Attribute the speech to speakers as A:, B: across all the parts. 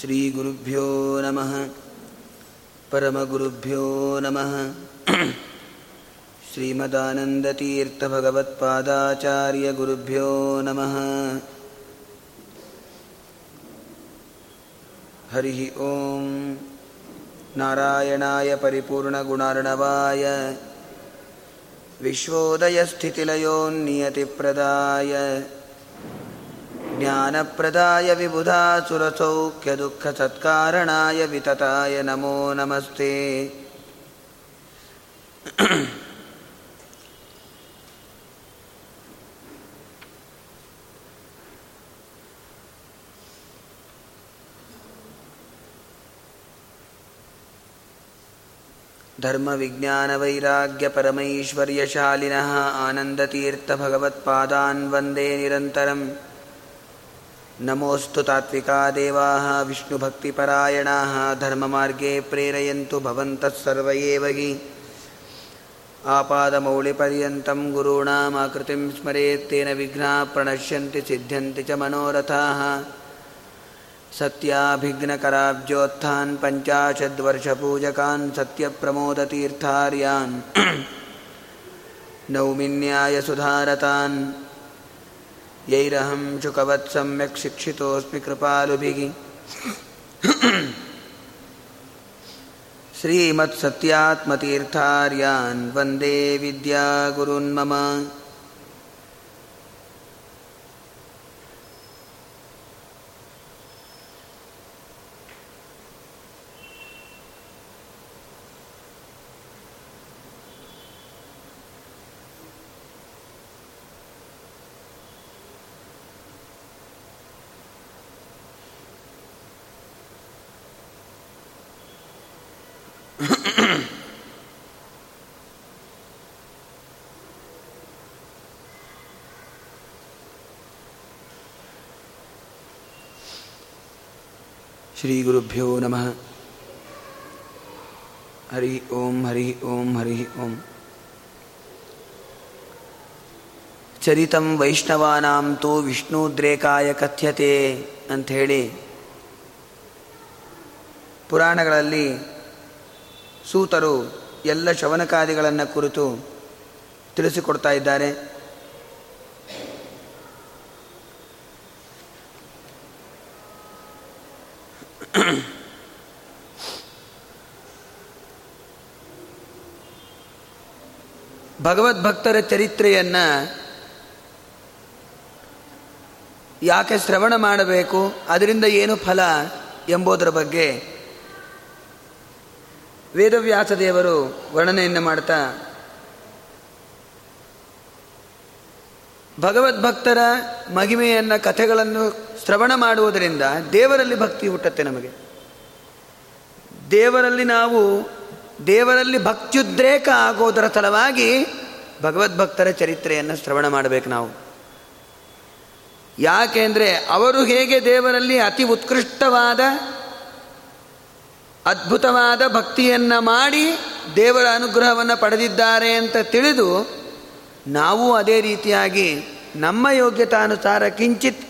A: श्रीगुरुभ्यो नमः परमगुरुभ्यो नमः श्रीमदानन्दतीर्थभगवत्पादाचार्यगुरुभ्यो नमः हरिः ॐ नारायणाय परिपूर्णगुणार्णवाय विश्वोदयस्थितिलयोन्नियतिप्रदाय ज्ञानप्रदाय विबुधासुरसौख्यदुःखसत्कारणाय वितताय नमो नमस्ते। धर्मविज्ञानवैराग्यपरमैश्वर्यशालिनः आनन्दतीर्थभगवत्पादान् वंदे निरन्तरम्। नमोऽस्तु तात्विका देवाः विष्णुभक्तिपरायणाः धर्ममार्गे प्रेरयन्तु भवन्तः सर्व एव हि आपादमौलिपर्यन्तं गुरूणामाकृतिं स्मरेत्तेन विघ्नाः प्रणश्यन्ति सिद्ध्यन्ति च मनोरथाः सत्याभिघ्नकराब्जोत्थान् पञ्चाशद्वर्षपूजकान् सत्यप्रमोदतीर्थार्यान् नौमिन्यायसुधारतान् यैरहं शुकवत् सम्यक् शिक्षितोऽस्मि कृपालुभिः। श्रीमत्सत्यात्मतीर्थार्यान् वंदे विद्यागुरुन्मम ಶ್ರೀ ಗುರುಭ್ಯೋ ನಮಃ. ಹರಿ ಓಂ ಹರಿ ಓಂ ಹರಿ ಓಂ. ಚರಿತಂ ವೈಷ್ಣವಾನಾಂ ತು ವಿಷ್ಣುದ್ರೇಕಾಯ ಕಥ್ಯತೆ ಅಂಥೇಳಿ ಪುರಾಣಗಳಲ್ಲಿ ಸೂತರು ಎಲ್ಲ ಶವನಕಾದಿಗಳನ್ನು ಕುರಿತು ತಿಳಿಸಿಕೊಡ್ತಾ ಇದ್ದಾರೆ. ಭಗವದ್ಭಕ್ತರ ಚರಿತ್ರೆಯನ್ನು ಯಾಕೆ ಶ್ರವಣ ಮಾಡಬೇಕು, ಅದರಿಂದ ಏನು ಫಲ ಎಂಬುದರ ಬಗ್ಗೆ ವೇದವ್ಯಾಸ ದೇವರು ವರ್ಣನೆಯನ್ನು ಮಾಡ್ತಾ, ಭಗವದ್ಭಕ್ತರ ಮಹಿಮೆಯನ್ನು ಕಥೆಗಳನ್ನು ಶ್ರವಣ ಮಾಡುವುದರಿಂದ ದೇವರಲ್ಲಿ ಭಕ್ತಿ ಹುಟ್ಟತ್ತೆ ನಮಗೆ. ದೇವರಲ್ಲಿ ನಾವು ದೇವರಲ್ಲಿ ಭಕ್ತ್ಯುದ್ರೇಕ ಆಗೋದರ ಸಲುವಾಗಿ ಭಗವದ್ಭಕ್ತರ ಚರಿತ್ರೆಯನ್ನು ಶ್ರವಣ ಮಾಡಬೇಕು ನಾವು. ಯಾಕೆಂದರೆ ಅವರು ಹೇಗೆ ದೇವರಲ್ಲಿ ಅತಿ ಉತ್ಕೃಷ್ಟವಾದ, ಅದ್ಭುತವಾದ ಭಕ್ತಿಯನ್ನು ಮಾಡಿ ದೇವರ ಅನುಗ್ರಹವನ್ನು ಪಡೆದಿದ್ದಾರೆ ಅಂತ ತಿಳಿದು ನಾವು ಅದೇ ರೀತಿಯಾಗಿ ನಮ್ಮ ಯೋಗ್ಯತಾನುಸಾರ ಕಿಂಚಿತ್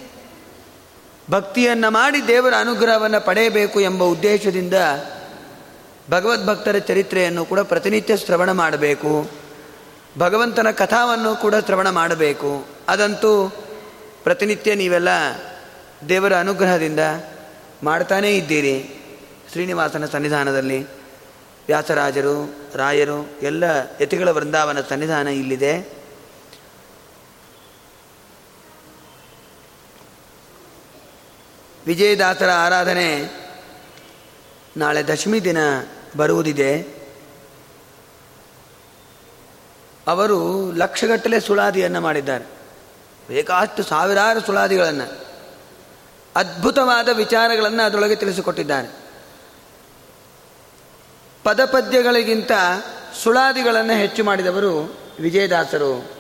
A: ಭಕ್ತಿಯನ್ನು ಮಾಡಿ ದೇವರ ಅನುಗ್ರಹವನ್ನು ಪಡೆಯಬೇಕು ಎಂಬ ಉದ್ದೇಶದಿಂದ ಭಗವದ್ಭಕ್ತರ ಚರಿತ್ರೆಯನ್ನು ಕೂಡ ಪ್ರತಿನಿತ್ಯ ಶ್ರವಣ ಮಾಡಬೇಕು. ಭಗವಂತನ ಕಥಾವನ್ನು ಕೂಡ ಶ್ರವಣ ಮಾಡಬೇಕು. ಅದಂತೂ ಪ್ರತಿನಿತ್ಯ ನೀವೆಲ್ಲ ದೇವರ ಅನುಗ್ರಹದಿಂದ ಮಾಡ್ತಾನೇ ಇದ್ದೀರಿ. ಶ್ರೀನಿವಾಸನ ಸನ್ನಿಧಾನದಲ್ಲಿ ವ್ಯಾಸರಾಜರು, ರಾಯರು, ಎಲ್ಲ ಯತಿಗಳ ವೃಂದಾವನ ಸನ್ನಿಧಾನ ಇಲ್ಲಿದೆ. ವಿಜಯದಾಸರ ಆರಾಧನೆ ನಾಳೆ ದಶಮಿ ದಿನ ಬರುವುದಿದೆ. ಅವರು ಲಕ್ಷಗಟ್ಟಲೆ ಸುಳಾದಿಯನ್ನು ಮಾಡಿದ್ದಾರೆ. ಬೇಕಾಷ್ಟು ಸಾವಿರಾರು ಸುಳಾದಿಗಳನ್ನು, ಅದ್ಭುತವಾದ ವಿಚಾರಗಳನ್ನು ಅದರೊಳಗೆ ತಿಳಿಸಿಕೊಟ್ಟಿದ್ದಾರೆ. ಪದಪದ್ಯಗಳಿಗಿಂತ ಸುಳಾದಿಗಳನ್ನು ಹೆಚ್ಚು ಮಾಡಿದವರು ವಿಜಯದಾಸರು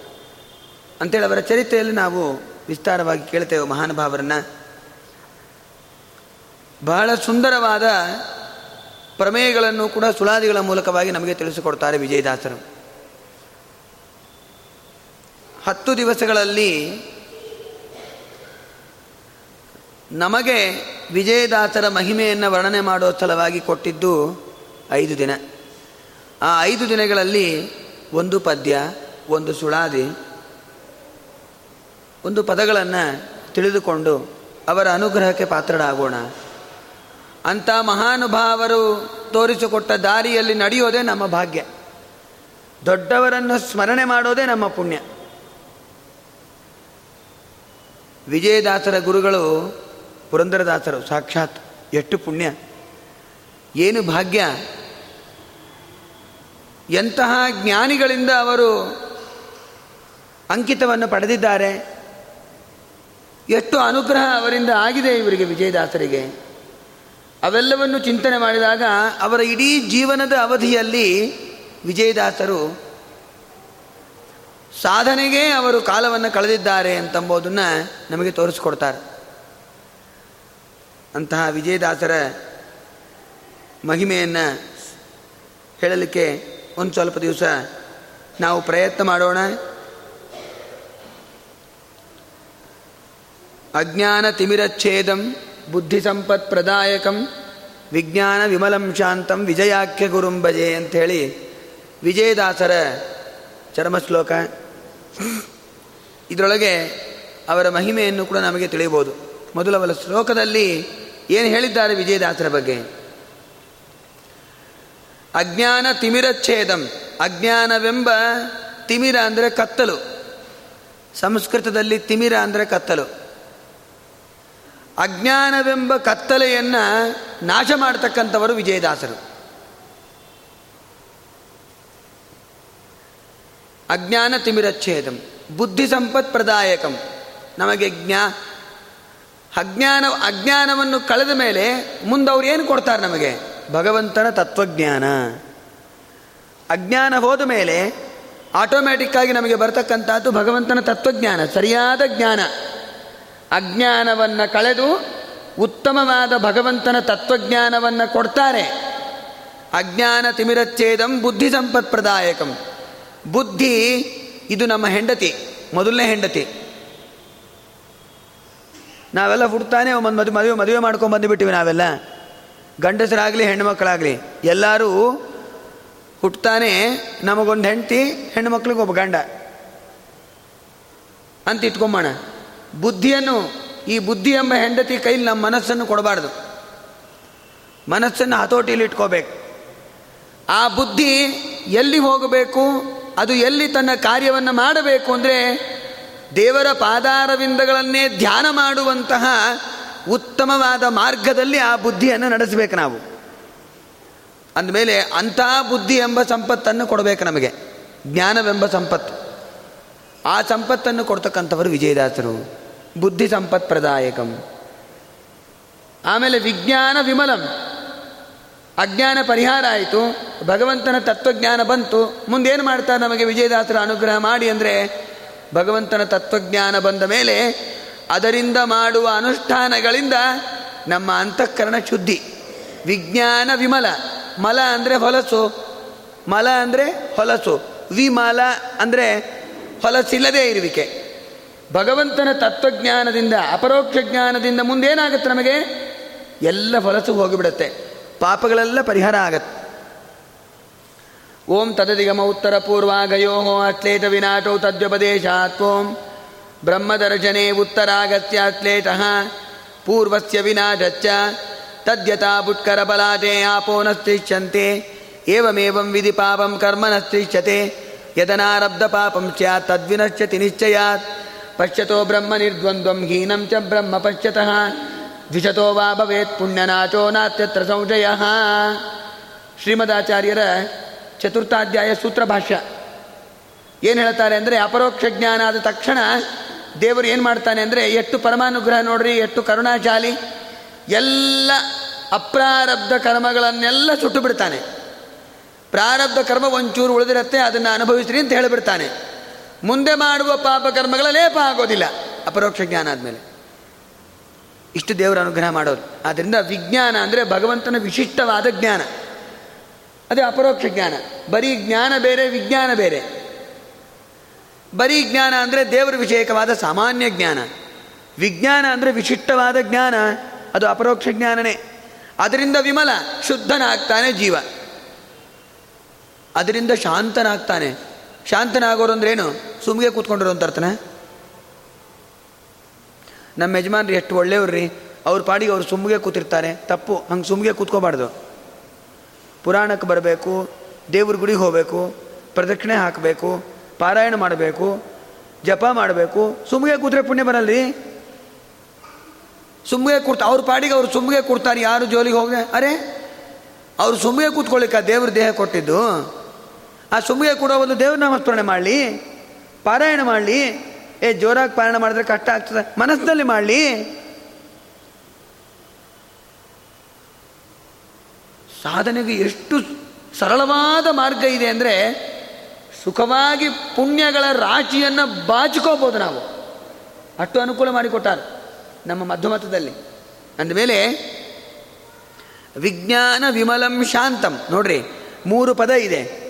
A: ಅಂತೇಳಿ ಅವರ ಚರಿತ್ರೆಯಲ್ಲಿ ನಾವು ವಿಸ್ತಾರವಾಗಿ ಕೇಳ್ತೇವೆ ಮಹಾನುಭಾವರನ್ನು. ಬಹಳ ಸುಂದರವಾದ ಪ್ರಮೇಯಗಳನ್ನು ಕೂಡ ಸುಳಾದಿಗಳ ಮೂಲಕವಾಗಿ ನಮಗೆ ತಿಳಿಸಿಕೊಡ್ತಾರೆ ವಿಜಯದಾಸರು. ಹತ್ತು ದಿವಸಗಳಲ್ಲಿ ನಮಗೆ ವಿಜಯದಾಸರ ಮಹಿಮೆಯನ್ನು ವರ್ಣನೆ ಮಾಡೋ ಸಲುವಾಗಿ ಕೊಟ್ಟಿದ್ದು ಐದು ದಿನ. ಆ ಐದು ದಿನಗಳಲ್ಲಿ ಒಂದು ಪದ್ಯ, ಒಂದು ಸುಳಾದಿ, ಒಂದು ಪದಗಳನ್ನು ತಿಳಿದುಕೊಂಡು ಅವರ ಅನುಗ್ರಹಕ್ಕೆ ಪಾತ್ರರಾಗೋಣ. ಅಂಥ ಮಹಾನುಭಾವರು ತೋರಿಸಿಕೊಟ್ಟ ದಾರಿಯಲ್ಲಿ ನಡೆಯೋದೇ ನಮ್ಮ ಭಾಗ್ಯ. ದೊಡ್ಡವರನ್ನು ಸ್ಮರಣೆ ಮಾಡೋದೇ ನಮ್ಮ ಪುಣ್ಯ. ವಿಜಯದಾಸರ ಗುರುಗಳು ಪುರಂದರದಾಸರು, ಸಾಕ್ಷಾತ್ ಎಷ್ಟು ಪುಣ್ಯ. ಏನು ಭಾಗ್ಯ. ಎಂತಹ ಜ್ಞಾನಿಗಳಿಂದ ಅವರು ಅಂಕಿತವನ್ನು ಪಡೆದಿದ್ದಾರೆ. ಎಷ್ಟು ಅನುಗ್ರಹ ಅವರಿಂದ ಆಗಿದೆ ಇವರಿಗೆ ವಿಜಯದಾಸರಿಗೆ. ಅವೆಲ್ಲವನ್ನು ಚಿಂತನೆ ಮಾಡಿದಾಗ ಅವರ ಇಡೀ ಜೀವನದ ಅವಧಿಯಲ್ಲಿ ವಿಜಯದಾಸರು ಸಾಧನೆಗೆ ಅವರು ಕಾಲವನ್ನು ಕಳೆದಿದ್ದಾರೆ ಅಂತಂಬೋದನ್ನು ನಮಗೆ ತೋರಿಸ್ಕೊಡ್ತಾರೆ. ಅಂತಹ ವಿಜಯದಾಸರ ಮಹಿಮೆಯನ್ನು ಹೇಳಲಿಕ್ಕೆ ಒಂದು ಸ್ವಲ್ಪ ದಿವಸ ನಾವು ಪ್ರಯತ್ನ ಮಾಡೋಣ. ಅಜ್ಞಾನ ತಿಮಿರಚ್ಛೇದಂ ಬುದ್ಧಿ ಸಂಪತ್ ಪ್ರದಾಯಕಂ ವಿಜ್ಞಾನ ವಿಮಲಂ ಶಾಂತಂ ವಿಜಯಾಖ್ಯ ಗುರುಂಬಜೆ ಅಂಥೇಳಿ ವಿಜಯದಾಸರ ಚರ್ಮಶ್ಲೋಕ. ಇದರೊಳಗೆ ಅವರ ಮಹಿಮೆಯನ್ನು ಕೂಡ ನಮಗೆ ತಿಳಿಯಬಹುದು. ಮೊದಲವಲ ಶ್ಲೋಕದಲ್ಲಿ ಏನು ಹೇಳಿದ್ದಾರೆ ವಿಜಯದಾಸರ ಬಗ್ಗೆ? ಅಜ್ಞಾನ ತಿಮಿರಚ್ಛೇದಂ ಅಜ್ಞಾನವೆಂಬ ತಿಮಿರ ಅಂದರೆ ಕತ್ತಲು. ಸಂಸ್ಕೃತದಲ್ಲಿ ತಿಮಿರ ಅಂದರೆ ಕತ್ತಲು. ಅಜ್ಞಾನವೆಂಬ ಕತ್ತಲೆಯನ್ನು ನಾಶ ಮಾಡತಕ್ಕಂಥವರು ವಿಜಯದಾಸರು. ಅಜ್ಞಾನ ತಿಮಿರಚ್ಛೇದಂ, ಬುದ್ಧಿ ಸಂಪತ್ ಪ್ರದಾಯಕಂ. ನಮಗೆ ಜ್ಞಾ, ಅಜ್ಞಾನ, ಅಜ್ಞಾನವನ್ನು ಕಳೆದ ಮೇಲೆ ಮುಂದವ್ರು ಏನು ಕೊಡ್ತಾರೆ ನಮಗೆ? ಭಗವಂತನ ತತ್ವಜ್ಞಾನ. ಅಜ್ಞಾನ ಹೋದ ಮೇಲೆ ಆಟೋಮ್ಯಾಟಿಕ್ಕಾಗಿ ನಮಗೆ ಬರತಕ್ಕಂಥದ್ದು ಭಗವಂತನ ತತ್ವಜ್ಞಾನ, ಸರಿಯಾದ ಜ್ಞಾನ. ಅಜ್ಞಾನವನ್ನು ಕಳೆದು ಉತ್ತಮವಾದ ಭಗವಂತನ ತತ್ವಜ್ಞಾನವನ್ನು ಕೊಡ್ತಾರೆ. ಅಜ್ಞಾನ ತಿಮಿರಚ್ಛೇದಂ ಬುದ್ಧಿ ಸಂಪತ್ ಪ್ರದಾಯಕಂ ಬುದ್ಧಿ ಇದು ನಮ್ಮ ಹೆಂಡತಿ, ಮೊದಲನೇ ಹೆಂಡತಿ. ನಾವೆಲ್ಲ ಹುಡ್ತಾನೆ ಒಂದು ಮದುವೆ ಮದುವೆ ಮದುವೆ ಮಾಡ್ಕೊಂಡು ಬಂದುಬಿಟ್ಟಿವಿ ನಾವೆಲ್ಲ. ಗಂಡಸರಾಗಲಿ ಹೆಣ್ಣುಮಕ್ಕಳಾಗಲಿ ಎಲ್ಲರೂ ಹುಟ್ಟುತ್ತಾನೆ ನಮಗೊಂದು ಹೆಂಡತಿ ಹೆಣ್ಣು ಒಬ್ಬ ಗಂಡ. ಅಂತ ಇಟ್ಕೊಂಬೋಣ ಬುದ್ಧಿಯನ್ನು, ಈ ಬುದ್ಧಿ ಎಂಬ ಹೆಂಡತಿ ಕೈಲಿ ನಮ್ಮ ಮನಸ್ಸನ್ನು ಕೊಡಬಾರ್ದು. ಮನಸ್ಸನ್ನು ಹತೋಟಿಯಲ್ಲಿ ಇಟ್ಕೋಬೇಕು. ಆ ಬುದ್ಧಿ ಎಲ್ಲಿ ಹೋಗಬೇಕು, ಅದು ಎಲ್ಲಿ ತನ್ನ ಕಾರ್ಯವನ್ನು ಮಾಡಬೇಕು ಅಂದರೆ ದೇವರ ಪಾದಾರವಿಂದಗಳನ್ನೇ ಧ್ಯಾನ ಮಾಡುವಂತಹ ಉತ್ತಮವಾದ ಮಾರ್ಗದಲ್ಲಿ ಆ ಬುದ್ಧಿಯನ್ನು ನಡೆಸಬೇಕು ನಾವು. ಅಂದಮೇಲೆ ಅಂಥ ಬುದ್ಧಿ ಎಂಬ ಸಂಪತ್ತನ್ನು ಕೊಡಬೇಕು ನಮಗೆ. ಜ್ಞಾನವೆಂಬ ಸಂಪತ್ತು. ಆ ಸಂಪತ್ತನ್ನು ಕೊಡ್ತಕ್ಕಂಥವರು ವಿಜಯದಾಸರು. ಬುದ್ಧಿ ಸಂಪತ್ ಪ್ರದಾಯಕಂ ಆಮೇಲೆ ವಿಜ್ಞಾನ ವಿಮಲಂ. ಅಜ್ಞಾನ ಪರಿಹಾರ ಆಯಿತು. ಭಗವಂತನ ತತ್ವಜ್ಞಾನ ಬಂತು. ಮುಂದೇನು ಮಾಡ್ತಾ ನಮಗೆ ವಿಜಯದಾಸರ ಅನುಗ್ರಹ ಮಾಡಿ ಅಂದರೆ, ಭಗವಂತನ ತತ್ವಜ್ಞಾನ ಬಂದ ಮೇಲೆ ಅದರಿಂದ ಮಾಡುವ ಅನುಷ್ಠಾನಗಳಿಂದ ನಮ್ಮ ಅಂತಃಕರಣ ಶುದ್ಧಿ. ವಿಜ್ಞಾನ ವಿಮಲ. ಮಲ ಅಂದರೆ ಹೊಲಸು. ಮಲ ಅಂದರೆ ಹೊಲಸು. ವಿಮಲ ಅಂದರೆ ಹೊಲಸಿಲ್ಲದೇ ಇರುವಿಕೆ. ಭಗವಂತನ ತತ್ವಜ್ಞಾನದಿಂದ, ಅಪರೋಕ್ಷ ಜ್ಞಾನದಿಂದ ಮುಂದೇನಾಗುತ್ತೆ ನಮಗೆ? ಎಲ್ಲ ಹೊಲಸು ಹೋಗಿಬಿಡುತ್ತೆ. ಪಾಪಗಳೆಲ್ಲ ಪರಿಹಾರ ಆಗತ್ತೆ. ಓಂ ತದದಿಗಮ ಉತ್ತರ ಪೂರ್ವಾಗಯೋ ಅತ್ಲೇತ ವಿನಾಟೋ ತದ್ವ್ಯಪದೇಶಾತ್ ಓಂ. ಬ್ರಹ್ಮದರ್ಶನೆ ಉತ್ತರಾಗತ್ಯಾಶ್ಲೇಷಃ ಪೂರ್ವಸ್ಯ ವಿನಾಟಚ್ಚ ತದ್ಯತಾ ಬಲಾಟೆ ಆಪೋ ನಸ್ತಿಷ್ಯಂತೆ ಏವಮೇವಂ ವಿಧಿ ಪಾಪಂ ಕರ್ಮ ನಸ್ತಿಷ್ಯತೆ ಯದನಾರಬ್ಧ ಪಾಪಂ ಸ್ಯಾತ್, ತದ್ವಿನಶ್ಯತಿ ನಿಶ್ಚಯಾತ್. ಪಶ್ಯತೋ ಬ್ರಹ್ಮ ನಿರ್ದ್ವಂದ್ವಂ ಹೀನಂ ಚ ಬ್ರಹ್ಮ ಪಶ್ಯತಃ ದ್ವಿಷತೋ ವಾ ಭವೇತ್ ಪುಣ್ಯನಾಚೋ ನಾತ್ಯತ್ರ ಸಂಶಯ ಶ್ರೀಮದಾಚಾರ್ಯರ ಚತುರ್ಥಾಧ್ಯಾಯ ಸೂತ್ರ ಭಾಷ್ಯ ಏನು ಹೇಳ್ತಾರೆ ಅಂದರೆ ಅಪರೋಕ್ಷ ಜ್ಞಾನ ಆದ ತಕ್ಷಣ ದೇವರು ಏನು ಮಾಡ್ತಾನೆ ಅಂದರೆ ಎಷ್ಟು ಪರಮಾನುಗ್ರಹ ನೋಡ್ರಿ ಎಷ್ಟು ಕರುಣಾಶಾಲಿ, ಎಲ್ಲ ಅಪ್ರಾರಬ್ಧ ಕರ್ಮಗಳನ್ನೆಲ್ಲ ಸುಟ್ಟು ಬಿಡ್ತಾನೆ. ಪ್ರಾರಬ್ಧ ಕರ್ಮ ಒಂಚೂರು ಉಳಿದಿರತ್ತೆ, ಅದನ್ನು ಅನುಭವಿಸ್ರಿ ಅಂತ ಹೇಳಿಬಿಡ್ತಾನೆ. ಮುಂದೆ ಮಾಡುವ ಪಾಪ ಕರ್ಮಗಳ ಲೇಪ ಆಗೋದಿಲ್ಲ. ಅಪರೋಕ್ಷ ಜ್ಞಾನ ಆದಮೇಲೆ. ಇಷ್ಟು ದೇವರ ಅನುಗ್ರಹ ಮಾಡೋದು. ಆದ್ದರಿಂದ ವಿಜ್ಞಾನ ಅಂದರೆ ಭಗವಂತನ ವಿಶಿಷ್ಟವಾದ ಜ್ಞಾನ. ಅದೇ ಅಪರೋಕ್ಷ ಜ್ಞಾನ. ಬರೀ ಜ್ಞಾನ ಬೇರೆ, ವಿಜ್ಞಾನ ಬೇರೆ. ಬರೀ ಜ್ಞಾನ ಅಂದರೆ ದೇವರ ವಿಷಯಕವಾದ ಸಾಮಾನ್ಯ ಜ್ಞಾನ. ವಿಜ್ಞಾನ ಅಂದರೆ ವಿಶಿಷ್ಟವಾದ ಜ್ಞಾನ. ಅದು ಅಪರೋಕ್ಷ ಜ್ಞಾನನೇ. ಅದರಿಂದ ವಿಮಲ, ಶುದ್ಧನಾಗ್ತಾನೆ ಜೀವ. ಅದರಿಂದ ಶಾಂತನಾಗ್ತಾನೆ. ಶಾಂತನಾಗೋರು ಅಂದ್ರೆ ಏನು? ಸುಮ್ಮಗೆ ಕೂತ್ಕೊಂಡಿರೋ ಅಂತ ಅರ್ಥನ? ನಮ್ಮ ಯಜಮಾನ್ರಿ ಎಷ್ಟು ಒಳ್ಳೆಯವ್ರಿ ಅವ್ರ ಪಾಡಿಗೆ ಅವ್ರು ಸುಮ್ಮಗೆ ಕೂತಿರ್ತಾರೆ. ತಪ್ಪು. ಹಂಗೆ ಸುಮ್ಮಗೆ ಕೂತ್ಕೋಬಾರ್ದು. ಪುರಾಣಕ್ಕೆ ಬರಬೇಕು, ದೇವ್ರ ಗುಡಿಗೆ ಹೋಗಬೇಕು, ಪ್ರದಕ್ಷಿಣೆ ಹಾಕಬೇಕು, ಪಾರಾಯಣ ಮಾಡಬೇಕು, ಜಪ ಮಾಡಬೇಕು. ಸುಮ್ಮಗೆ ಕೂತ್ರೆ ಪುಣ್ಯ ಬರಲ್ರಿ? ಸುಮ್ಮಗೆ ಕೂರ್ತಾ, ಅವ್ರ ಪಾಡಿಗೆ ಅವ್ರು ಸುಮ್ಮಗೆ ಕೂರ್ತಾರೆ. ಯಾರು ಜೋಲಿಗೆ ಹೋಗ ಅರೆ, ಅವ್ರು ಸುಮ್ಮಗೆ ಕೂತ್ಕೊಳ್ಳಿಕ್ಕ ದೇವ್ರ ದೇಹ ಕೊಟ್ಟಿದ್ದು. ಆ ಸುಮ್ಮಗೆ ಕೂಡ ಒಂದು ದೇವ್ರನಾಮ ಸ್ಮರಣೆ ಮಾಡಲಿ, ಪಾರಾಯಣ ಮಾಡಲಿ, ಏ ಜೋರಾಗಿ ಪಾರಾಯಣ ಮಾಡಿದ್ರೆ ಕಷ್ಟ ಆಗ್ತದೆ, ಮನಸ್ಸಿನಲ್ಲಿ ಮಾಡಲಿ. ಸಾಧನೆಗೆ ಎಷ್ಟು ಸರಳವಾದ ಮಾರ್ಗ ಇದೆ ಅಂದರೆ ಸುಖವಾಗಿ ಪುಣ್ಯಗಳ ರಾಶಿಯನ್ನು ಬಾಚಿಕೋಬೋದು ನಾವು. ಅಷ್ಟು ಅನುಕೂಲ ಮಾಡಿಕೊಟ್ಟಾರೆ ನಮ್ಮ ಮಧ್ಯಮತದಲ್ಲಿ ಅಂದಮೇಲೆ ವಿಜ್ಞಾನ ವಿಮಲಂ ಶಾಂತಂ. ನೋಡ್ರಿ, ಮೂರು ಪದ ಇದೆ.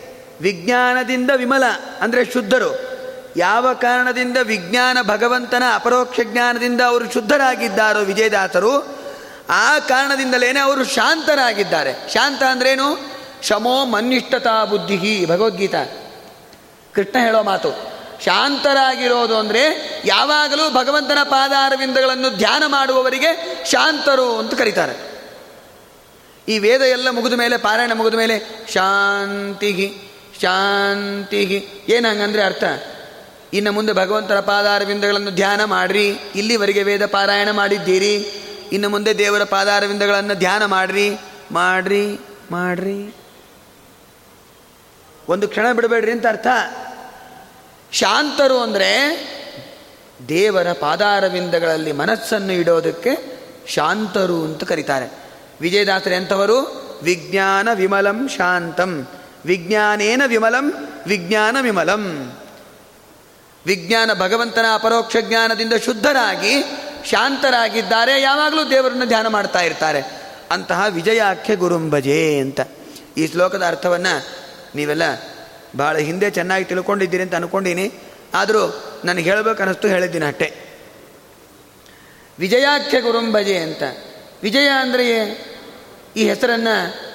A: ವಿಜ್ಞಾನದಿಂದ ವಿಮಲ, ಅಂದರೆ ಶುದ್ಧರು. ಯಾವ ಕಾರಣದಿಂದ ವಿಜ್ಞಾನ ಭಗವಂತನ ಅಪರೋಕ್ಷ ಜ್ಞಾನದಿಂದ ಅವರು ಶುದ್ಧರಾಗಿದ್ದಾರೋ ವಿಜಯದಾಸರು, ಆ ಕಾರಣದಿಂದಲೇ ಅವರು ಶಾಂತರಾಗಿದ್ದಾರೆ. ಶಾಂತ ಅಂದ್ರೇನು? ಶಮೋ ಮನ್ನಿಷ್ಠತಾ ಬುದ್ಧಿ ಭಗವದ್ಗೀತಾ. ಕೃಷ್ಣ ಹೇಳೋ ಮಾತು, ಶಾಂತರಾಗಿರೋದು ಅಂದರೆ ಯಾವಾಗಲೂ ಭಗವಂತನ ಪಾದಾರವಿಂದಗಳನ್ನು ಧ್ಯಾನ ಮಾಡುವವರಿಗೆ ಶಾಂತರು ಅಂತ ಕರೀತಾರೆ. ಈ ವೇದ ಎಲ್ಲ ಮುಗಿದ ಮೇಲೆ, ಪಾರಾಯಣ ಮುಗಿದ ಮೇಲೆ ಶಾಂತಿಗಿ ಶಾಂತಿಗಿ ಹಂಗಂದ್ರೆ ಅರ್ಥ? ಇನ್ನು ಮುಂದೆ ಭಗವಂತನ ಪಾದಾರವಿಂದಗಳನ್ನು ಧ್ಯಾನ ಮಾಡ್ರಿ. ಇಲ್ಲಿವರೆಗೆ ವೇದ ಪಾರಾಯಣ ಮಾಡಿದ್ದೀರಿ. ಇನ್ನು ಮುಂದೆ ದೇವರ ಪಾದಾರವಿಂದಗಳನ್ನು ಧ್ಯಾನ ಮಾಡ್ರಿ. ಮಾಡ್ರಿ ಮಾಡ್ರಿ. ಒಂದು ಕ್ಷಣ ಬಿಡಬೇಡ್ರಿ ಅಂತ ಅರ್ಥ? ಶಾಂತರು ಅಂದರೆ ದೇವರ ಪಾದಾರವಿಂದಗಳಲ್ಲಿ ಮನಸ್ಸನ್ನು ಇಡೋದಕ್ಕೆ ಶಾಂತರು ಅಂತ ಕರೀತಾರೆ. ವಿಜಯದಾಸರೆ ಅಂಥವರು ವಿಜ್ಞಾನ ವಿಮಲಂ ಶಾಂತಂ. ವಿಜ್ಞಾನೇನ ವಿಮಲಂ, ವಿಜ್ಞಾನ ವಿಮಲಂ. ವಿಜ್ಞಾನ ಭಗವಂತನ ಅಪರೋಕ್ಷ ಜ್ಞಾನದಿಂದ ಶುದ್ಧರಾಗಿ, ಶಾಂತರಾಗಿದ್ದಾರೆ, ಯಾವಾಗಲೂ ದೇವರನ್ನು ಧ್ಯಾನ ಮಾಡ್ತಾ ಇರ್ತಾರೆ. ಅಂತಹ ವಿಜಯಾಖ್ಯ ಗುರುಂಬಜೆ ಅಂತ. ಈ ಶ್ಲೋಕದ ಅರ್ಥವನ್ನು ನೀವೆಲ್ಲ ಭಾಳ ಹಿಂದೆ ಚೆನ್ನಾಗಿ ತಿಳ್ಕೊಂಡಿದ್ದೀರಿ ಅಂತ ಅನ್ಕೊಂಡೀನಿ. ಆದರೂ ನನಗೆ ಹೇಳಬೇಕನ್ನಿಸ್ತು, ಹೇಳಿದ್ದೀನಿ ಅಷ್ಟೆ. ವಿಜಯಾಖ್ಯ ಗುರುಂಬಜೆ ಅಂತ. ವಿಜಯ ಅಂದರೆ ಈ ಹೆಸರನ್ನು